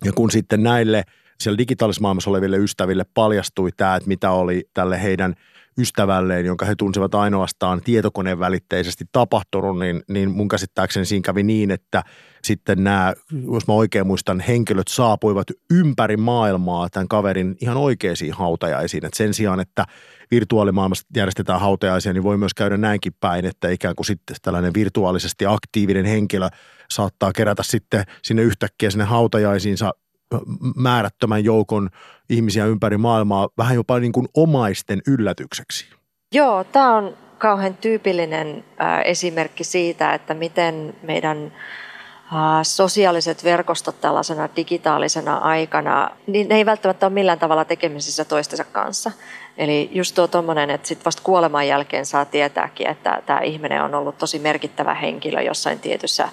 Ja kun sitten näille siellä digitaalisessa maailmassa oleville ystäville paljastui tämä, että mitä oli tälle heidän – ystävälleen, jonka he tunsivat ainoastaan tietokoneen välitteisesti tapahtunut, niin, niin mun käsittääkseni siinä kävi niin, että sitten nämä, jos mä oikein muistan, henkilöt saapuivat ympäri maailmaa tämän kaverin ihan oikeisiin hautajaisiin. Et sen sijaan, että virtuaalimaailmassa järjestetään hautajaisia, niin voi myös käydä näinkin päin, että ikään kuin sitten tällainen virtuaalisesti aktiivinen henkilö saattaa kerätä sitten sinne yhtäkkiä sinne hautajaisiinsa määrättömän joukon ihmisiä ympäri maailmaa vähän jopa niin kuin omaisten yllätykseksi. Joo, tämä on kauhean tyypillinen esimerkki siitä, että miten meidän sosiaaliset verkostot tällaisena digitaalisena aikana, niin ne ei välttämättä ole millään tavalla tekemisissä toistensa kanssa. Eli just tuo tuommoinen, että sitten vasta kuoleman jälkeen saa tietääkin, että tämä ihminen on ollut tosi merkittävä henkilö jossain tietyssä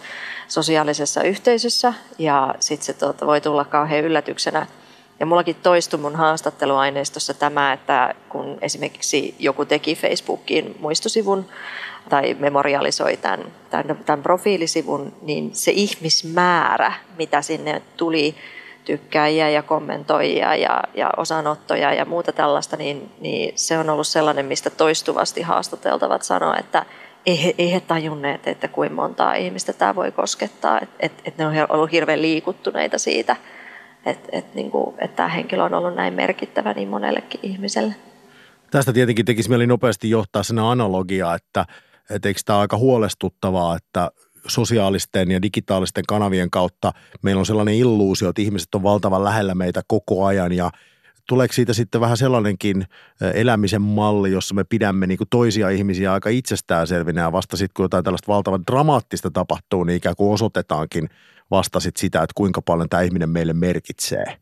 sosiaalisessa yhteisössä ja sitten se tuota, voi tulla kauhean yllätyksenä. Ja mullakin toistui mun haastatteluaineistossa tämä, että kun esimerkiksi joku teki Facebookiin muistosivun tai memorialisoi tämän, tämän, tämän profiilisivun, niin se ihmismäärä, mitä sinne tuli, tykkäjiä ja kommentoijia ja, ja osanottoja ja muuta tällaista, niin, niin se on ollut sellainen, mistä toistuvasti haastateltavat sanoa, että ei he, ei he tajunneet, että kuinka montaa ihmistä tämä voi koskettaa, että et, et ne on ollut hirveän liikuttuneita siitä, että et, niin kuin, että tämä henkilö on ollut näin merkittävä niin monellekin ihmiselle. Tästä tietenkin tekisi mieli nopeasti johtaa sen analogia, että, että eikö tämä aika huolestuttavaa, että sosiaalisten ja digitaalisten kanavien kautta. Meillä on sellainen illuusio, että ihmiset on valtavan lähellä meitä koko ajan. Ja tuleeko siitä sitten vähän sellainenkin elämisen malli, jossa me pidämme niin kuin toisia ihmisiä aika itsestäänselvinä ja vasta sitten kun jotain tällaista valtavan dramaattista tapahtuu, niin ikään kuin osoitetaankin vasta sit sitä, että kuinka paljon tämä ihminen meille merkitsee.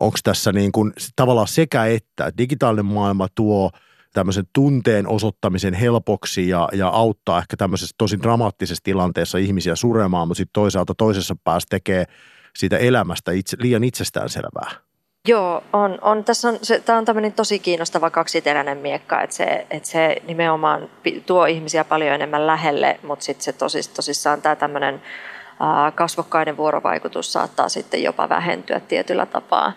Onko tässä niin kuin tavallaan sekä että, että? Digitaalinen maailma tuo – tämmöisen tunteen osoittamisen helpoksi ja, ja auttaa ehkä tämmöisessä tosi dramaattisessa tilanteessa ihmisiä suremaan, mutta sitten toisaalta toisessa päässä tekee siitä elämästä itse, liian itsestäänselvää. Joo, on. on. Tässä on, se, tämä on tämmöinen tosi kiinnostava kaksiteräinen miekka, että se, että se nimenomaan tuo ihmisiä paljon enemmän lähelle, mutta sitten se tosis, tosissaan tämä tämmöinen kasvokkainen vuorovaikutus saattaa sitten jopa vähentyä tietyllä tapaa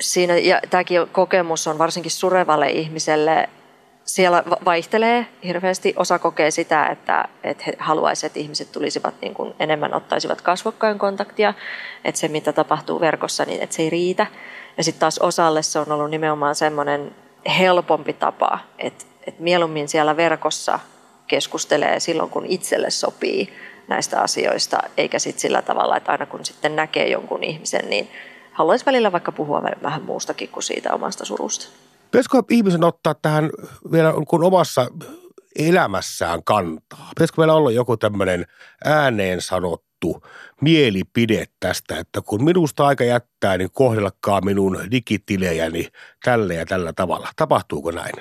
siinä, ja tämäkin kokemus on varsinkin surevalle ihmiselle, siellä vaihtelee hirveästi. Osa kokee sitä, että, että he haluaisivat, että ihmiset tulisivat niin kuin enemmän, ottaisivat kasvokkain kontaktia, että se mitä tapahtuu verkossa, niin että se ei riitä. Ja sitten taas osalle se on ollut nimenomaan semmoinen helpompi tapa, että, että mieluummin siellä verkossa keskustelee silloin, kun itselle sopii näistä asioista, eikä sitten sillä tavalla, että aina kun sitten näkee jonkun ihmisen, niin haluaisi välillä vaikka puhua vähän muustakin kuin siitä omasta surusta. Pitäisikö ihmisen ottaa tähän vielä kun omassa elämässään kantaa? Pitäisikö meillä olla joku tämmöinen ääneen sanottu mielipide tästä, että kun minusta aika jättää, niin kohdellakaa minun digitilejäni tällä ja tällä tavalla. Tapahtuuko näin?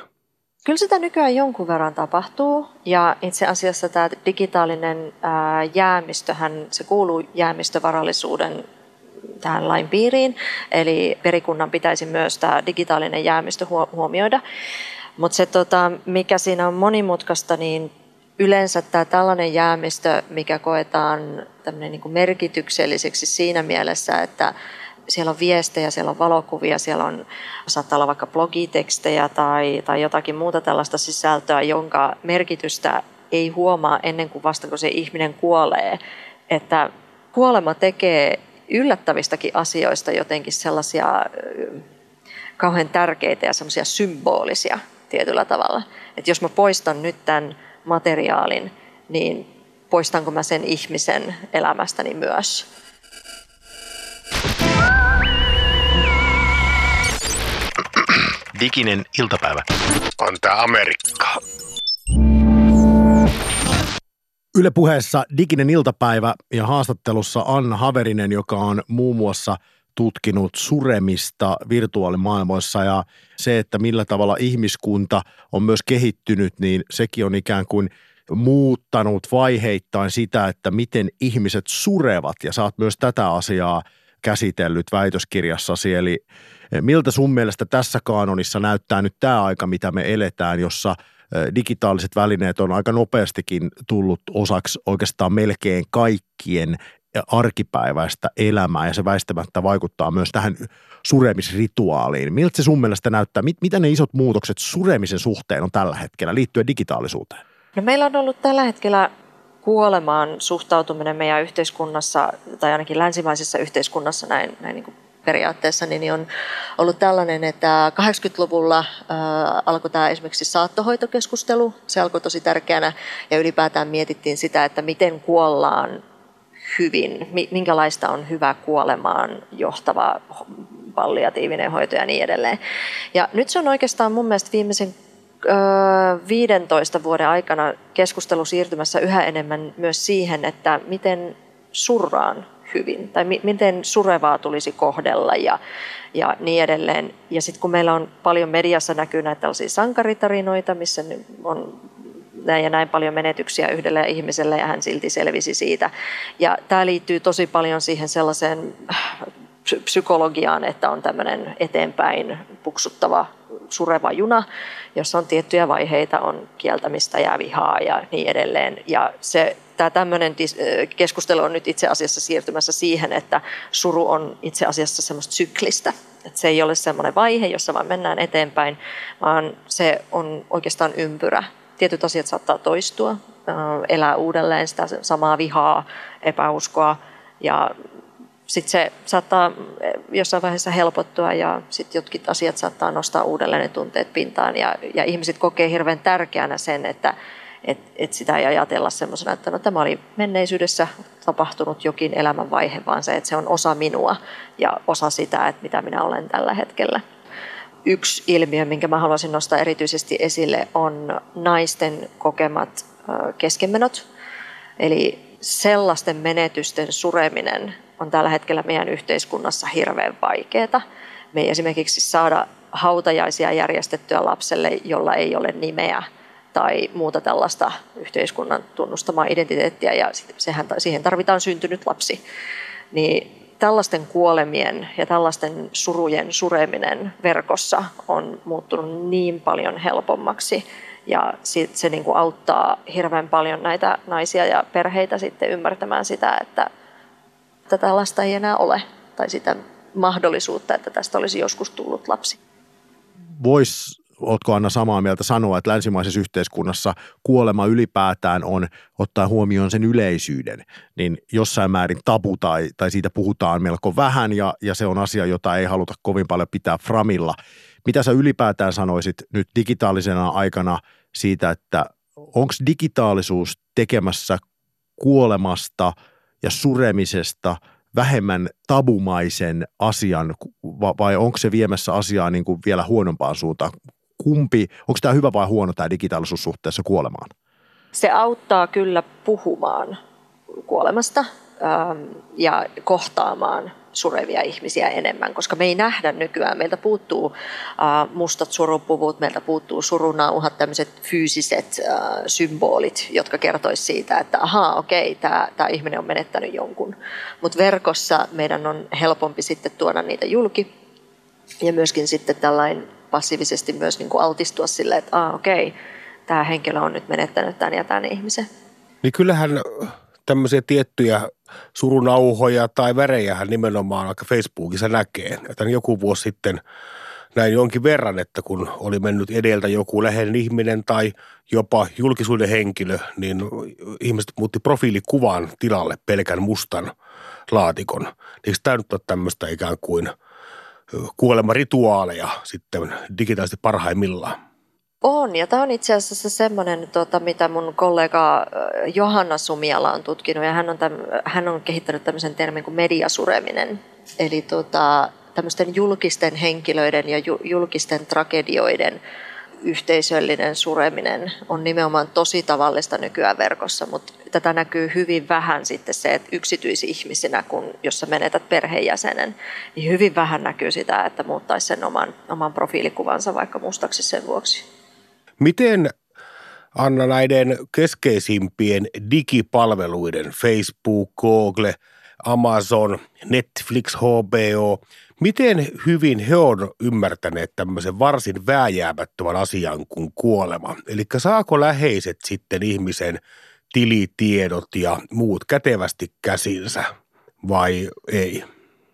Kyllä sitä nykyään jonkun verran tapahtuu ja itse asiassa tämä digitaalinen jäämistöhän, se kuuluu jäämistövarallisuuden tähän lain piiriin, eli perikunnan pitäisi myös tämä digitaalinen jäämistö huomioida. Mutta se, tota, mikä siinä on monimutkaista, niin yleensä tämä tällainen jäämistö, mikä koetaan niin kuin merkitykselliseksi siinä mielessä, että siellä on viestejä, siellä on valokuvia, siellä on, saattaa olla vaikka blogitekstejä tai, tai jotakin muuta tällaista sisältöä, jonka merkitystä ei huomaa ennen kuin vasta kun se ihminen kuolee. Että kuolema tekee yllättävistäkin asioista jotenkin sellaisia kauhean tärkeitä ja semmoisia symbolisia tietyllä tavalla. Että jos mä poistan nyt tämän materiaalin, niin poistanko mä sen ihmisen elämästäni myös? Diginen iltapäivä. On tämä Amerikka. Yle puheessa Diginen iltapäivä ja haastattelussa Anna Haverinen, joka on muun muassa tutkinut suremista virtuaalimaailmoissa ja se, että millä tavalla ihmiskunta on myös kehittynyt, niin sekin on ikään kuin muuttanut vaiheittain sitä, että miten ihmiset surevat ja saat myös tätä asiaa käsitellyt väitöskirjassasi. Eli miltä sun mielestä tässä kaanonissa näyttää nyt tämä aika, mitä me eletään, jossa – digitaaliset välineet on aika nopeastikin tullut osaksi oikeastaan melkein kaikkien arkipäiväistä elämää ja se väistämättä vaikuttaa myös tähän suremisrituaaliin. Miltä se sun mielestä näyttää? Mit, mitä ne isot muutokset suremisen suhteen on tällä hetkellä liittyen digitaalisuuteen? No meillä on ollut tällä hetkellä kuolemaan suhtautuminen meidän yhteiskunnassa, tai ainakin länsimaisessa yhteiskunnassa näin, näin niin kuin periaatteessa niin on ollut tällainen, että 80-luvulla äh, alkoi tämä esimerkiksi saattohoitokeskustelu. Se alkoi tosi tärkeänä ja ylipäätään mietittiin sitä, että miten kuollaan hyvin, minkälaista on hyvä kuolemaan johtava palliatiivinen hoito ja niin edelleen. Ja nyt se on oikeastaan mun mielestä viimeisen 15 vuoden aikana keskustelu siirtymässä yhä enemmän myös siihen, että miten surraan hyvin tai mi- miten surevaa tulisi kohdella ja, ja niin edelleen. Ja sitten kun meillä on paljon mediassa näkyy näitä tällaisia sankaritarinoita, missä on näin ja näin paljon menetyksiä yhdelle ihmiselle ja hän silti selvisi siitä. Ja tämä liittyy tosi paljon siihen sellaiseen äh, psykologiaan, että on tämmöinen eteenpäin puksuttava sureva juna, jossa on tiettyjä vaiheita, on kieltämistä ja vihaa ja niin edelleen. Ja se, tämä tämmöinen keskustelu on nyt itse asiassa siirtymässä siihen, että suru on itse asiassa semmoista syklistä. Että se ei ole semmoinen vaihe, jossa vaan mennään eteenpäin, vaan se on oikeastaan ympyrä. Tietyt asiat saattaa toistua, elää uudelleen sitä samaa vihaa, epäuskoa ja sitten se saattaa jossain vaiheessa helpottua ja sitten jotkin asiat saattaa nostaa uudelleen ne tunteet pintaan ja, ja ihmiset kokee hirveän tärkeänä sen, että et, et sitä ei ajatella semmoisena, että no, tämä oli menneisyydessä tapahtunut jokin elämänvaihe, vaan se, että se on osa minua ja osa sitä, että mitä minä olen tällä hetkellä. Yksi ilmiö, minkä mä haluaisin nostaa erityisesti esille, on naisten kokemat keskenmenot. Eli sellaisten menetysten sureminen on tällä hetkellä meidän yhteiskunnassa hirveän vaikeaa. Me ei esimerkiksi saada hautajaisia järjestettyä lapselle, jolla ei ole nimeä tai muuta tällaista yhteiskunnan tunnustamaa identiteettiä ja sehän, siihen tarvitaan syntynyt lapsi. Niin tällaisten kuolemien ja tällaisten surujen sureminen verkossa on muuttunut niin paljon helpommaksi ja se, se niin kuin auttaa hirveän paljon näitä naisia ja perheitä sitten ymmärtämään sitä, että tätä lasta ei enää ole tai sitä mahdollisuutta, että tästä olisi joskus tullut lapsi. Vois, oletko Anna samaa mieltä sanoa, että länsimaisessa yhteiskunnassa kuolema ylipäätään on, ottaa huomioon sen yleisyyden, niin jossain määrin tabu tai, tai siitä puhutaan melko vähän ja, ja se on asia, jota ei haluta kovin paljon pitää framilla. Mitä sä ylipäätään sanoisit nyt digitaalisena aikana siitä, että onko digitaalisuus tekemässä kuolemasta – ja suremisesta vähemmän tabumaisen asian vai onko se viemässä asiaa niin kuin vielä huonompaan suuntaan? Kumpi, onko tämä hyvä vai huono tämä digitaalisuus suhteessa kuolemaan? Se auttaa kyllä puhumaan kuolemasta ähm, ja kohtaamaan surevia ihmisiä enemmän, koska me ei nähdä nykyään. Meiltä puuttuu äh, mustat surupuvut, meiltä puuttuu surunauhat, tämmöiset fyysiset äh, symbolit, jotka kertoisivat siitä, että ahaa, okei, tämä ihminen on menettänyt jonkun. Mutta verkossa meidän on helpompi sitten tuoda niitä julki ja myöskin sitten tällainen passiivisesti myös niin kuin altistua sille, että ah, okei, tämä henkilö on nyt menettänyt tämän ja tämän ihmisen. Niin kyllähän tämmöisiä tiettyjä surunauhoja tai värejähän nimenomaan aika Facebookissa näkee. Että joku vuosi sitten näin jonkin verran, että kun oli mennyt edeltä joku läheinen ihminen tai jopa julkisuuden henkilö, niin ihmiset muutti profiilikuvan tilalle pelkän mustan laatikon. Eikö tämä nyt ole tämmöistä ikään kuin kuolemarituaaleja sitten digitaalisesti parhaimmillaan? On, ja tämä on itse asiassa semmoinen, tota, mitä mun kollega Johanna Sumiala on tutkinut, ja hän on, täm, hän on kehittänyt tämmöisen termin kuin mediasureminen. Eli tota, tämmöisten julkisten henkilöiden ja ju, julkisten tragedioiden yhteisöllinen sureminen on nimenomaan tosi tavallista nykyään verkossa, mutta tätä näkyy hyvin vähän sitten se, että yksityisihmisinä, kun, jos sä menetät perheenjäsenen, niin hyvin vähän näkyy sitä, että muuttaisi sen oman, oman profiilikuvansa vaikka mustaksi sen vuoksi. Miten Anna näiden keskeisimpien digipalveluiden Facebook, Google, Amazon, Netflix, HBO, miten hyvin he on ymmärtäneet tämmöisen varsin vääjäämättömän asian kuin kuolema? Eli saako läheiset sitten ihmisen tilitiedot ja muut kätevästi käsinsä vai ei?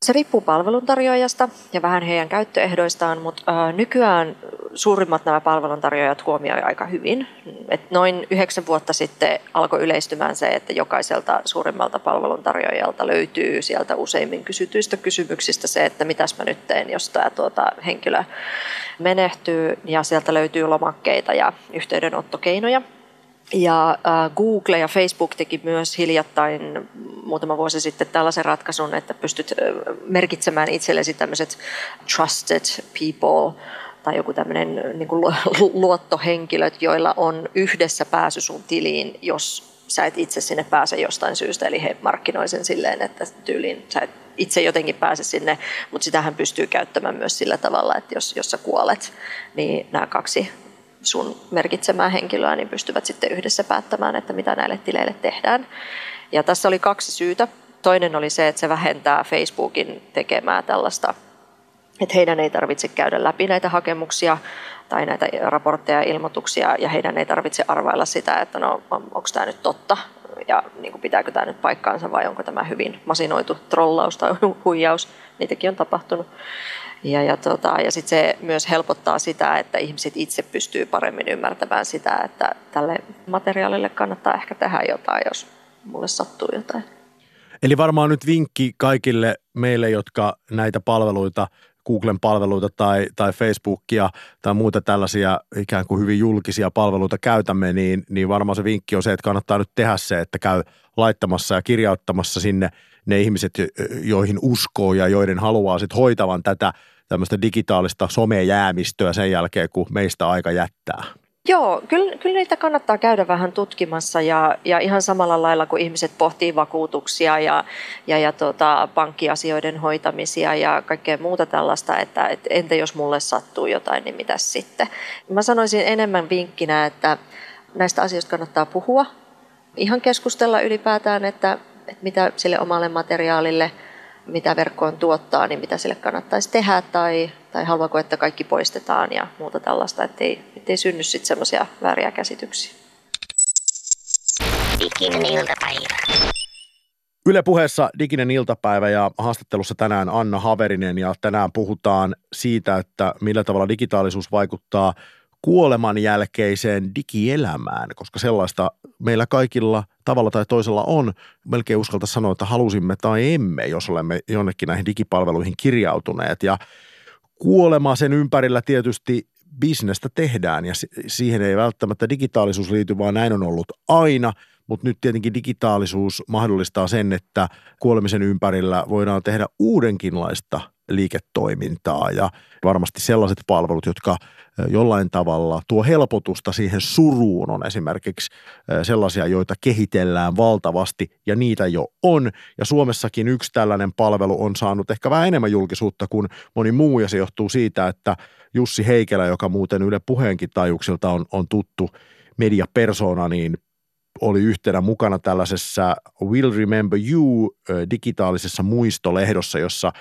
Se riippuu palveluntarjoajasta ja vähän heidän käyttöehdoistaan, mutta nykyään suurimmat nämä palveluntarjoajat huomioivat aika hyvin. Et noin yhdeksän vuotta sitten alkoi yleistymään se, että jokaiselta suurimmalta palveluntarjoajalta löytyy sieltä useimmin kysytyistä kysymyksistä se, että mitäs mä nyt teen, jos tämä tuota, henkilö menehtyy. Ja sieltä löytyy lomakkeita ja yhteydenottokeinoja. Ja Google ja Facebook teki myös hiljattain muutama vuosi sitten tällaisen ratkaisun, että pystyt merkitsemään itsellesi tämmöiset trusted people tai joku tämmöinen niin kuin luottohenkilöt, joilla on yhdessä pääsy sun tiliin, jos sä et itse sinne pääse jostain syystä. Eli he markkinoi sen silleen, että tyyliin sä et itse jotenkin pääse sinne, mutta sitähän pystyy käyttämään myös sillä tavalla, että jos, jos sä kuolet, niin nämä kaksi sun merkitsemää henkilöä, niin pystyvät sitten yhdessä päättämään, että mitä näille tileille tehdään. Ja tässä oli kaksi syytä. Toinen oli se, että se vähentää Facebookin tekemää tällaista, että heidän ei tarvitse käydä läpi näitä hakemuksia tai näitä raportteja ja ilmoituksia, ja heidän ei tarvitse arvailla sitä, että no onko tämä nyt totta, ja niin kuin pitääkö tämä nyt paikkaansa vai onko tämä hyvin masinoitu trollaus tai huijaus. Niitäkin on tapahtunut. Ja, ja, tota, ja sitten se myös helpottaa sitä, että ihmiset itse pystyy paremmin ymmärtämään sitä, että tälle materiaalille kannattaa ehkä tehdä jotain, jos mulle sattuu jotain. Eli varmaan nyt vinkki kaikille meille, jotka näitä palveluita, Googlen palveluita tai, tai Facebookia tai muuta tällaisia ikään kuin hyvin julkisia palveluita käytämme, niin, niin varmaan se vinkki on se, että kannattaa nyt tehdä se, että käy laittamassa ja kirjauttamassa sinne ne ihmiset, joihin uskoo ja joiden haluaa sitten hoitavan tätä tämmöistä digitaalista somejäämistöä sen jälkeen, kun meistä aika jättää. Joo, kyllä, kyllä niitä kannattaa käydä vähän tutkimassa ja, ja ihan samalla lailla kuin ihmiset pohtii vakuutuksia ja, ja, ja tota, pankkiasioiden hoitamisia ja kaikkea muuta tällaista, että, että entä jos mulle sattuu jotain, niin mitä sitten. Mä sanoisin enemmän vinkkinä, että näistä asioista kannattaa puhua, ihan keskustella ylipäätään, että, että mitä sille omalle materiaalille – mitä verkkoon tuottaa, niin mitä sille kannattaisi tehdä tai, tai haluaako, että kaikki poistetaan ja muuta tällaista, ettei, ettei synny sitten semmoisia vääriä käsityksiä. Diginen iltapäivä. Yle puheessa Diginen iltapäivä ja haastattelussa tänään Anna Haverinen ja tänään puhutaan siitä, että millä tavalla digitaalisuus vaikuttaa kuoleman jälkeiseen digielämään, koska sellaista meillä kaikilla tavalla tai toisella on. Melkein uskalta sanoa, että halusimme tai emme, jos olemme jonnekin näihin digipalveluihin kirjautuneet. Ja kuolema sen ympärillä tietysti bisnestä tehdään ja siihen ei välttämättä digitaalisuus liity, vaan näin on ollut aina. mutta nyt tietenkin digitaalisuus mahdollistaa sen, että kuolemisen ympärillä voidaan tehdä uudenkinlaista liiketoimintaa ja varmasti sellaiset palvelut, jotka jollain tavalla tuo helpotusta siihen suruun on esimerkiksi sellaisia, joita kehitellään valtavasti ja niitä jo on. Ja Suomessakin yksi tällainen palvelu on saanut ehkä vähän enemmän julkisuutta kuin moni muu ja se johtuu siitä, että Jussi Heikelä, joka muuten Yle puheenkin tajuksilta on, on tuttu mediapersona, niin oli yhtenä mukana tällaisessa Will Remember You digitaalisessa muistolehdossa, jossa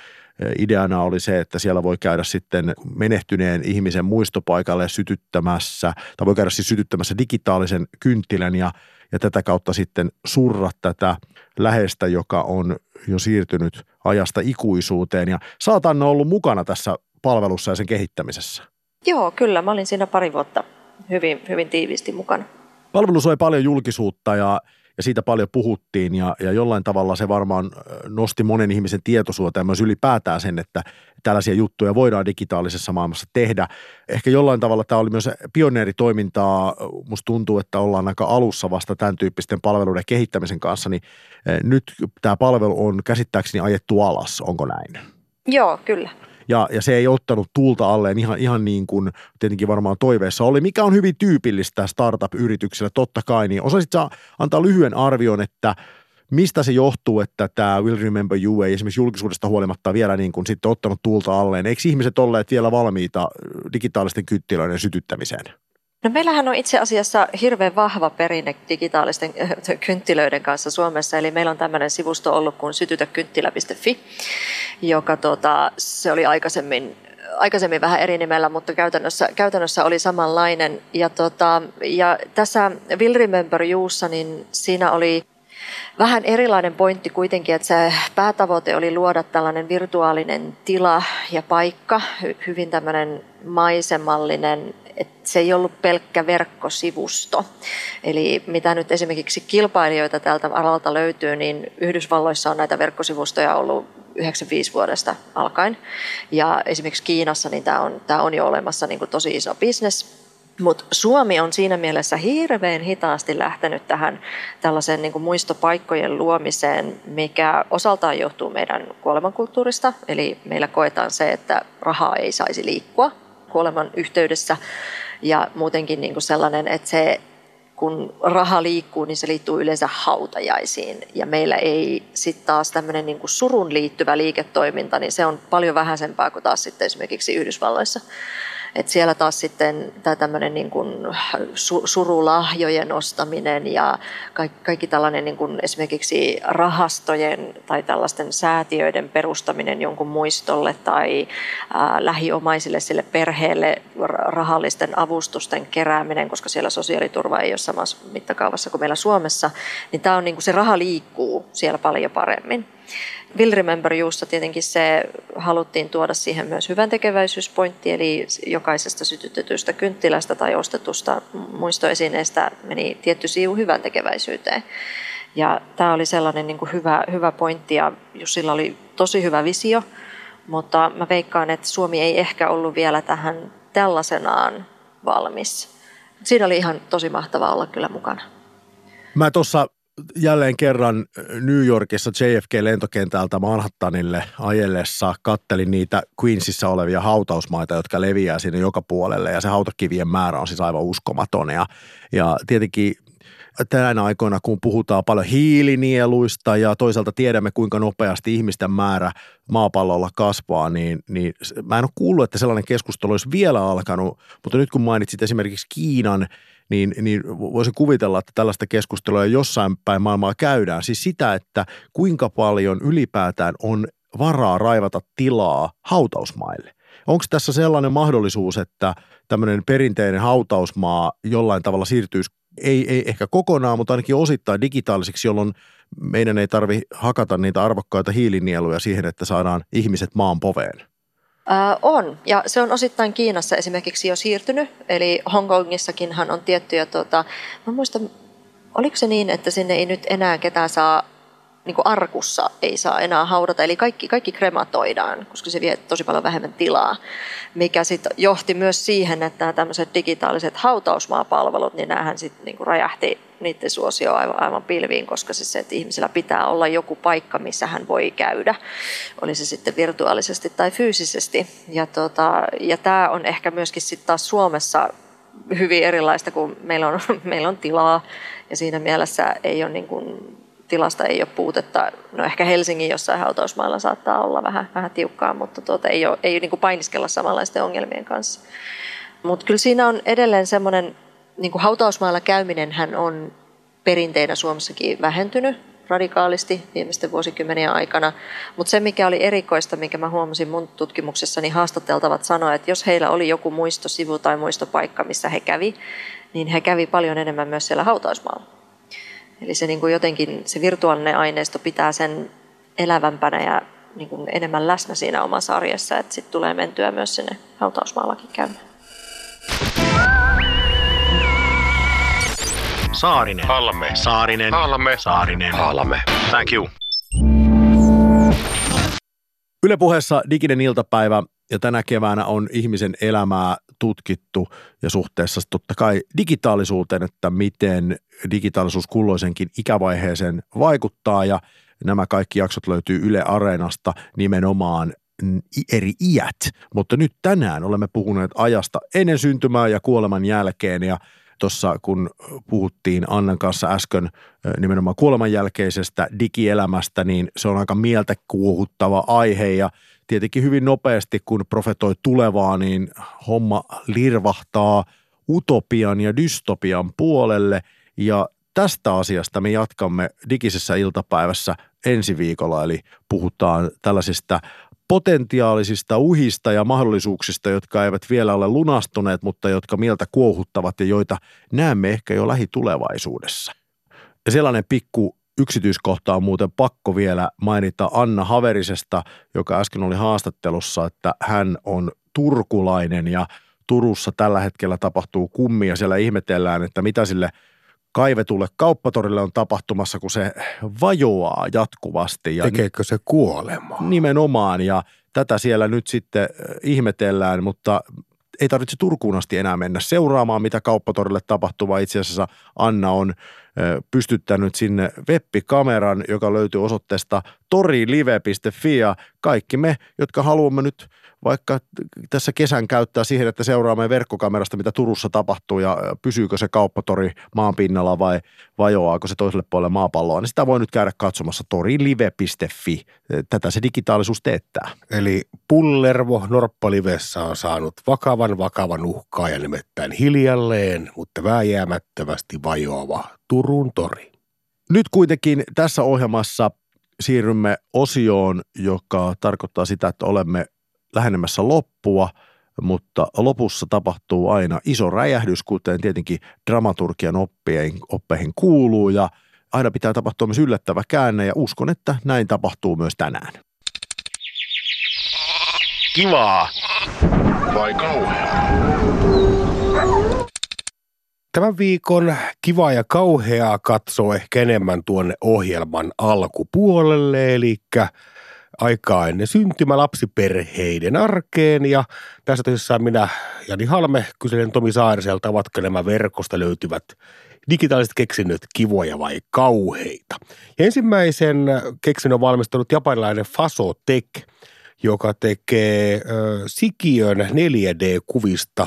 ideana oli se, että siellä voi käydä sitten menehtyneen ihmisen muistopaikalle sytyttämässä, tai voi käydä siis sytyttämässä digitaalisen kynttilän ja, ja tätä kautta sitten surra tätä lähestä, joka on jo siirtynyt ajasta ikuisuuteen. Ja saatan ollut mukana tässä palvelussa ja sen kehittämisessä. Joo, kyllä. Mä olin siinä pari vuotta hyvin, hyvin tiiviisti mukana. Palvelu sai paljon julkisuutta ja ja siitä paljon puhuttiin ja, ja jollain tavalla se varmaan nosti monen ihmisen tietoisuutta ja myös ylipäätään sen, että tällaisia juttuja voidaan digitaalisessa maailmassa tehdä. Ehkä jollain tavalla tämä oli myös pioneeritoimintaa. Musta tuntuu, että ollaan aika alussa vasta tämän tyyppisten palveluiden kehittämisen kanssa, niin nyt tämä palvelu on käsittääkseni ajettu alas, onko näin? Joo, kyllä ja, ja se ei ottanut tuulta alleen ihan, ihan niin kuin tietenkin varmaan toiveessa oli, mikä on hyvin tyypillistä startup-yrityksillä totta kai, niin osaisit antaa lyhyen arvion, että mistä se johtuu, että tämä Will Remember You ei esimerkiksi julkisuudesta huolimatta vielä niin kuin sitten ottanut tuulta alleen? Eikö ihmiset olleet vielä valmiita digitaalisten kyttilöiden sytyttämiseen? No meillähän on itse asiassa hirveän vahva perinne digitaalisten äh, kynttilöiden kanssa Suomessa, eli meillä on tämmöinen sivusto ollut kuin sytytäkynttilä.fi, joka tota, se oli aikaisemmin aikaisemmin vähän eri nimellä, mutta käytännössä, käytännössä oli samanlainen. Ja, tota, ja tässä Will Remember Youssa, niin siinä oli vähän erilainen pointti kuitenkin, että se päätavoite oli luoda tällainen virtuaalinen tila ja paikka, hyvin tämmöinen maisemallinen se ei ollut pelkkä verkkosivusto. Eli mitä nyt esimerkiksi kilpailijoita tältä alalta löytyy, niin Yhdysvalloissa on näitä verkkosivustoja ollut 95 vuodesta alkaen. Ja esimerkiksi Kiinassa niin tämä on, tämä on jo olemassa niin kuin tosi iso bisnes. Mutta Suomi on siinä mielessä hirveän hitaasti lähtenyt tähän tällaisen niin kuin muistopaikkojen luomiseen, mikä osaltaan johtuu meidän kuolemankulttuurista. Eli meillä koetaan se, että rahaa ei saisi liikkua kuoleman yhteydessä ja muutenkin niin kuin sellainen, että se kun raha liikkuu, niin se liittyy yleensä hautajaisiin. Ja meillä ei sitten taas tämmöinen niin kuin surun liittyvä liiketoiminta, niin se on paljon vähäisempää kuin taas sitten esimerkiksi Yhdysvalloissa. Et siellä taas sitten tämä tämmöinen niin kuin surulahjojen ostaminen ja kaikki, kaikki tällainen niin kuin esimerkiksi rahastojen tai tällaisten säätiöiden perustaminen jonkun muistolle tai ää, lähiomaisille sille perheelle rahallisten avustusten kerääminen, koska siellä sosiaaliturva ei ole samassa mittakaavassa kuin meillä Suomessa, niin tämä on niin kuin se raha liikkuu siellä paljon paremmin. Will Remember Youssa tietenkin se haluttiin tuoda siihen myös hyvän tekeväisyyspointti, eli jokaisesta sytytetystä kynttilästä tai ostetusta muistoesineestä meni tietty siivu hyvän tekeväisyyteen. Ja tämä oli sellainen niin kuin hyvä, hyvä pointti ja Jussilla oli tosi hyvä visio, mutta mä veikkaan, että Suomi ei ehkä ollut vielä tähän tällaisenaan valmis. Siinä oli ihan tosi mahtavaa olla kyllä mukana. Mä tuossa jälleen kerran New Yorkissa JFK-lentokentältä Manhattanille ajellessa kattelin niitä Queensissä olevia hautausmaita, jotka leviää sinne joka puolelle. Ja se hautakivien määrä on siis aivan uskomaton. Ja, ja tietenkin tänä aikoina, kun puhutaan paljon hiilinieluista ja toisaalta tiedämme, kuinka nopeasti ihmisten määrä maapallolla kasvaa, niin, niin mä en ole kuullut, että sellainen keskustelu olisi vielä alkanut, mutta nyt kun mainitsit esimerkiksi Kiinan niin, niin voisin kuvitella, että tällaista keskustelua jossain päin maailmaa käydään. Siis sitä, että kuinka paljon ylipäätään on varaa raivata tilaa hautausmaille. Onko tässä sellainen mahdollisuus, että tämmöinen perinteinen hautausmaa jollain tavalla siirtyisi, ei, ei ehkä kokonaan, mutta ainakin osittain digitaaliseksi, jolloin meidän ei tarvi hakata niitä arvokkaita hiilinieluja siihen, että saadaan ihmiset maan poveen? On, ja se on osittain Kiinassa esimerkiksi jo siirtynyt, eli Hongkongissakinhan on tiettyjä, tota, mä muistan, oliko se niin, että sinne ei nyt enää ketään saa niin kuin arkussa ei saa enää haudata, eli kaikki, kaikki krematoidaan, koska se vie tosi paljon vähemmän tilaa, mikä sitten johti myös siihen, että nämä tämmöiset digitaaliset hautausmaapalvelut, niin näähän sitten niin räjähti niiden suosio aivan, aivan pilviin, koska siis se, että ihmisellä pitää olla joku paikka, missä hän voi käydä, oli se sitten virtuaalisesti tai fyysisesti. Ja, tota, ja tämä on ehkä myöskin sitten taas Suomessa hyvin erilaista, kun meillä on, meillä on tilaa ja siinä mielessä ei ole niin kuin tilasta ei ole puutetta. No ehkä Helsingin jossain hautausmailla saattaa olla vähän, vähän tiukkaa, mutta tuota, ei, ole, ei niin kuin painiskella samanlaisten ongelmien kanssa. Mutta kyllä siinä on edelleen semmoinen, niin kuin hautausmailla käyminen hän on perinteinä Suomessakin vähentynyt radikaalisti viimeisten vuosikymmenien aikana. Mutta se, mikä oli erikoista, mikä mä huomasin mun tutkimuksessani, haastateltavat sanoa, että jos heillä oli joku muistosivu tai muistopaikka, missä he kävi, niin he kävi paljon enemmän myös siellä hautausmaalla. Eli se niin kuin jotenkin se virtuaalinen aineisto pitää sen elävämpänä ja niin kuin enemmän läsnä siinä omassa arjessa, että sitten tulee mentyä myös sinne hautausmaallakin käymään. Saarinen. Halme. Saarinen. Halme. Saarinen. Halme. Thank you. Yle puheessa diginen iltapäivä ja tänä keväänä on ihmisen elämää tutkittu ja suhteessa totta kai digitaalisuuteen, että miten digitaalisuus kulloisenkin ikävaiheeseen vaikuttaa ja nämä kaikki jaksot löytyy Yle Areenasta nimenomaan eri iät, mutta nyt tänään olemme puhuneet ajasta ennen syntymää ja kuoleman jälkeen ja tuossa kun puhuttiin Annan kanssa äsken nimenomaan kuoleman jälkeisestä digielämästä, niin se on aika mieltä kuohuttava aihe. Ja tietenkin hyvin nopeasti, kun profetoi tulevaa, niin homma lirvahtaa utopian ja dystopian puolelle. Ja tästä asiasta me jatkamme digisessä iltapäivässä ensi viikolla, eli puhutaan tällaisista potentiaalisista uhista ja mahdollisuuksista, jotka eivät vielä ole lunastuneet, mutta jotka mieltä kuohuttavat ja joita näemme ehkä jo lähitulevaisuudessa. Ja sellainen pikku yksityiskohta on muuten pakko vielä mainita Anna Haverisesta, joka äsken oli haastattelussa, että hän on turkulainen ja Turussa tällä hetkellä tapahtuu kummia. Siellä ihmetellään, että mitä sille kaivetulle kauppatorille on tapahtumassa, kun se vajoaa jatkuvasti. Ja Tekeekö se kuolema? Nimenomaan ja tätä siellä nyt sitten ihmetellään, mutta ei tarvitse Turkuun asti enää mennä seuraamaan, mitä kauppatorille tapahtuu, vaan itse asiassa Anna on pystyttänyt sinne webbikameran, joka löytyy osoitteesta torilive.fi ja kaikki me, jotka haluamme nyt vaikka tässä kesän käyttää siihen, että seuraamme verkkokamerasta, mitä Turussa tapahtuu ja pysyykö se kauppatori maan pinnalla vai vajoaako se toiselle puolelle maapalloa, niin sitä voi nyt käydä katsomassa torilive.fi. Tätä se digitaalisuus teettää. Eli Pullervo Norppalivessä on saanut vakavan vakavan ja nimittäin hiljalleen, mutta vääjäämättömästi vajoava Turun tori. Nyt kuitenkin tässä ohjelmassa siirrymme osioon, joka tarkoittaa sitä, että olemme lähenemässä loppua, mutta lopussa tapahtuu aina iso räjähdys, kuten tietenkin dramaturgian oppeihin, oppeihin kuuluu ja aina pitää tapahtua myös yllättävä käänne ja uskon, että näin tapahtuu myös tänään. Kivaa. Vai kauhea? Tämän viikon kiva ja kauheaa katsoo ehkä enemmän tuonne ohjelman alkupuolelle, eli aikaa ennen syntymä lapsiperheiden arkeen. Ja tässä tosissaan minä, Jani Halme, kyselen Tomi Saariselta, ovatko nämä verkosta löytyvät digitaaliset keksinnöt kivoja vai kauheita. Ja ensimmäisen keksinnön on valmistanut japanilainen Fasotech, joka tekee äh, sikiön 4D-kuvista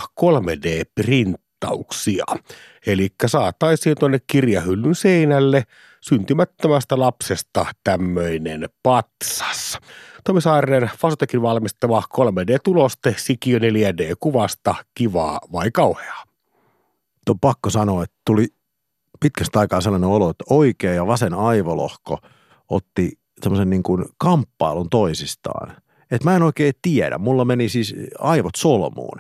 3D-printtauksia. Eli saataisiin tuonne kirjahyllyn seinälle – syntymättömästä lapsesta tämmöinen patsas. Tomi Saarinen, Fasotekin valmistava 3D-tuloste Sikiö 4D-kuvasta, kivaa vai kauheaa? On pakko sanoa, että tuli pitkästä aikaa sellainen olo, että oikea ja vasen aivolohko otti semmoisen niin kuin kamppailun toisistaan. Että mä en oikein tiedä. Mulla meni siis aivot solmuun.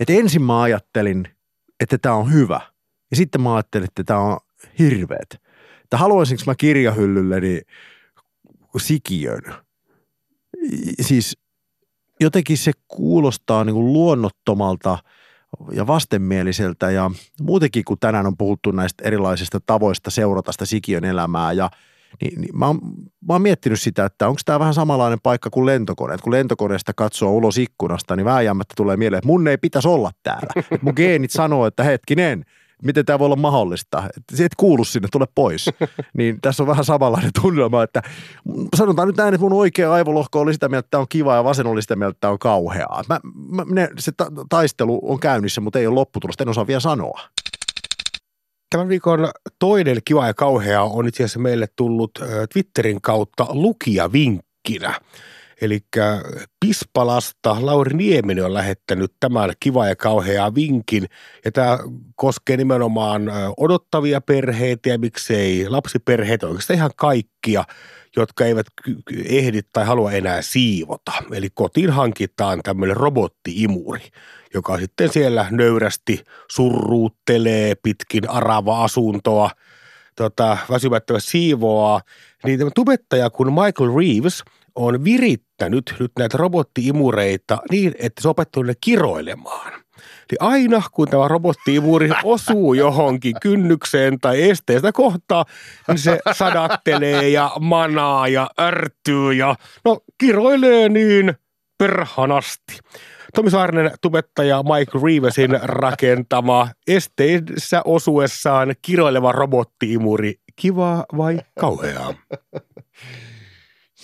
Että ensin mä ajattelin, että tämä on hyvä. Ja sitten mä ajattelin, että tämä on hirveet että haluaisinko mä kirjahyllylleni sikiön. Siis jotenkin se kuulostaa niin kuin luonnottomalta ja vastenmieliseltä ja muutenkin kun tänään on puhuttu näistä erilaisista tavoista seurata sitä sikiön elämää ja Niin, niin mä, oon, mä oon miettinyt sitä, että onko tämä vähän samanlainen paikka kuin lentokone. Et kun lentokoneesta katsoo ulos ikkunasta, niin vääjäämättä tulee mieleen, että mun ei pitäisi olla täällä. Et mun geenit sanoo, että hetkinen, miten tämä voi olla mahdollista. että Se et kuulu sinne, tule pois. niin tässä on vähän samanlainen tunnelma, että sanotaan nyt näin, että mun oikea aivolohko oli sitä mieltä, että tämä on kiva ja vasen oli sitä mieltä, että tämä on kauheaa. Mä, mä, ne, se ta- taistelu on käynnissä, mutta ei ole lopputulosta, en osaa vielä sanoa. Tämän viikon toinen kiva ja kauhea on itse asiassa meille tullut Twitterin kautta lukijavinkkinä. Eli Pispalasta Lauri Nieminen on lähettänyt tämän kiva ja kauheaa vinkin. Ja tämä koskee nimenomaan odottavia perheitä ja miksei lapsiperheitä, oikeastaan ihan kaikkia, jotka eivät ehdi tai halua enää siivota. Eli kotiin hankitaan tämmöinen robottiimuri, joka sitten siellä nöyrästi surruuttelee pitkin arava-asuntoa, tota, väsymättömästi siivoaa. Niin tämä tubettaja kun Michael Reeves on virittänyt nyt näitä robottiimureita niin, että se on opettanut ne kiroilemaan. Eli aina kun tämä robottiimuri osuu johonkin kynnykseen tai esteestä kohtaa, niin se sadattelee ja manaa ja ärtyy ja no kiroilee niin perhanasti. Tomi Saarinen tubettaja Mike Reevesin rakentama esteissä osuessaan kiroileva robottiimuri. Kiva vai kauheaa?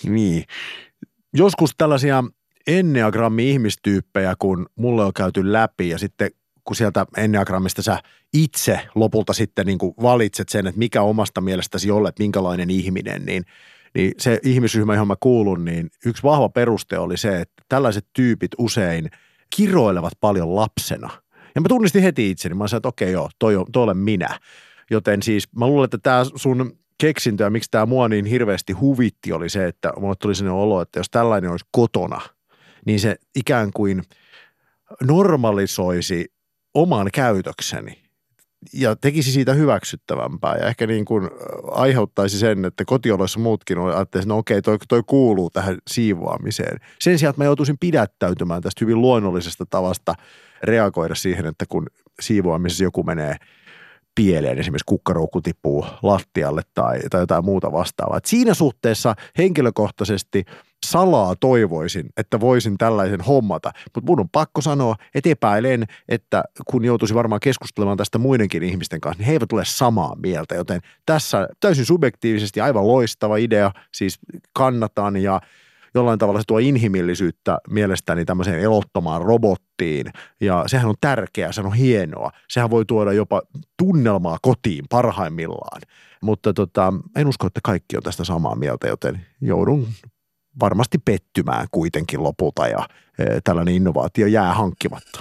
Niin. Joskus tällaisia enneagrammi-ihmistyyppejä, kun mulle on käyty läpi ja sitten kun sieltä enneagrammista sä itse lopulta sitten niin kuin valitset sen, että mikä omasta mielestäsi olet, minkälainen ihminen, niin, niin se ihmisryhmä, johon mä kuulun, niin yksi vahva peruste oli se, että tällaiset tyypit usein kiroilevat paljon lapsena. Ja mä tunnistin heti itseni, mä sanoin, että okei joo, toi, on, toi olen minä. Joten siis mä luulen, että tämä sun keksintö ja miksi tämä mua niin hirveästi huvitti oli se, että mulle tuli sellainen olo, että jos tällainen olisi kotona, niin se ikään kuin normalisoisi oman käytökseni ja tekisi siitä hyväksyttävämpää ja ehkä niin kuin aiheuttaisi sen, että kotioloissa muutkin ajattelivat, että no okei, toi, toi kuuluu tähän siivoamiseen. Sen sijaan, että mä joutuisin pidättäytymään tästä hyvin luonnollisesta tavasta reagoida siihen, että kun siivoamisessa joku menee pieleen, esimerkiksi kukkaruukku tippuu lattialle tai, tai jotain muuta vastaavaa. Et siinä suhteessa henkilökohtaisesti salaa toivoisin, että voisin tällaisen hommata, mutta mun on pakko sanoa, että epäilen, että kun joutuisi varmaan keskustelemaan tästä muidenkin ihmisten kanssa, niin he eivät tule samaa mieltä, joten tässä täysin subjektiivisesti aivan loistava idea, siis kannatan ja jollain tavalla se tuo inhimillisyyttä mielestäni tämmöiseen elottomaan robottiin. Ja sehän on tärkeää, se on hienoa. Sehän voi tuoda jopa tunnelmaa kotiin parhaimmillaan, mutta tota, en usko, että kaikki on tästä samaa mieltä, joten joudun varmasti pettymään kuitenkin lopulta ja e, tällainen innovaatio jää hankkimatta.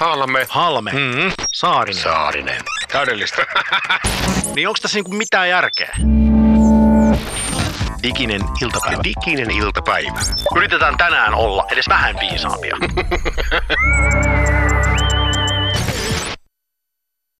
Halme. Halme. Mm-hmm. Saarinen. Saarinen. Täydellistä. Niin onko tässä niinku mitään järkeä? Diginen iltapäivä. Diginen iltapäivä. Yritetään tänään olla edes vähän viisaampia.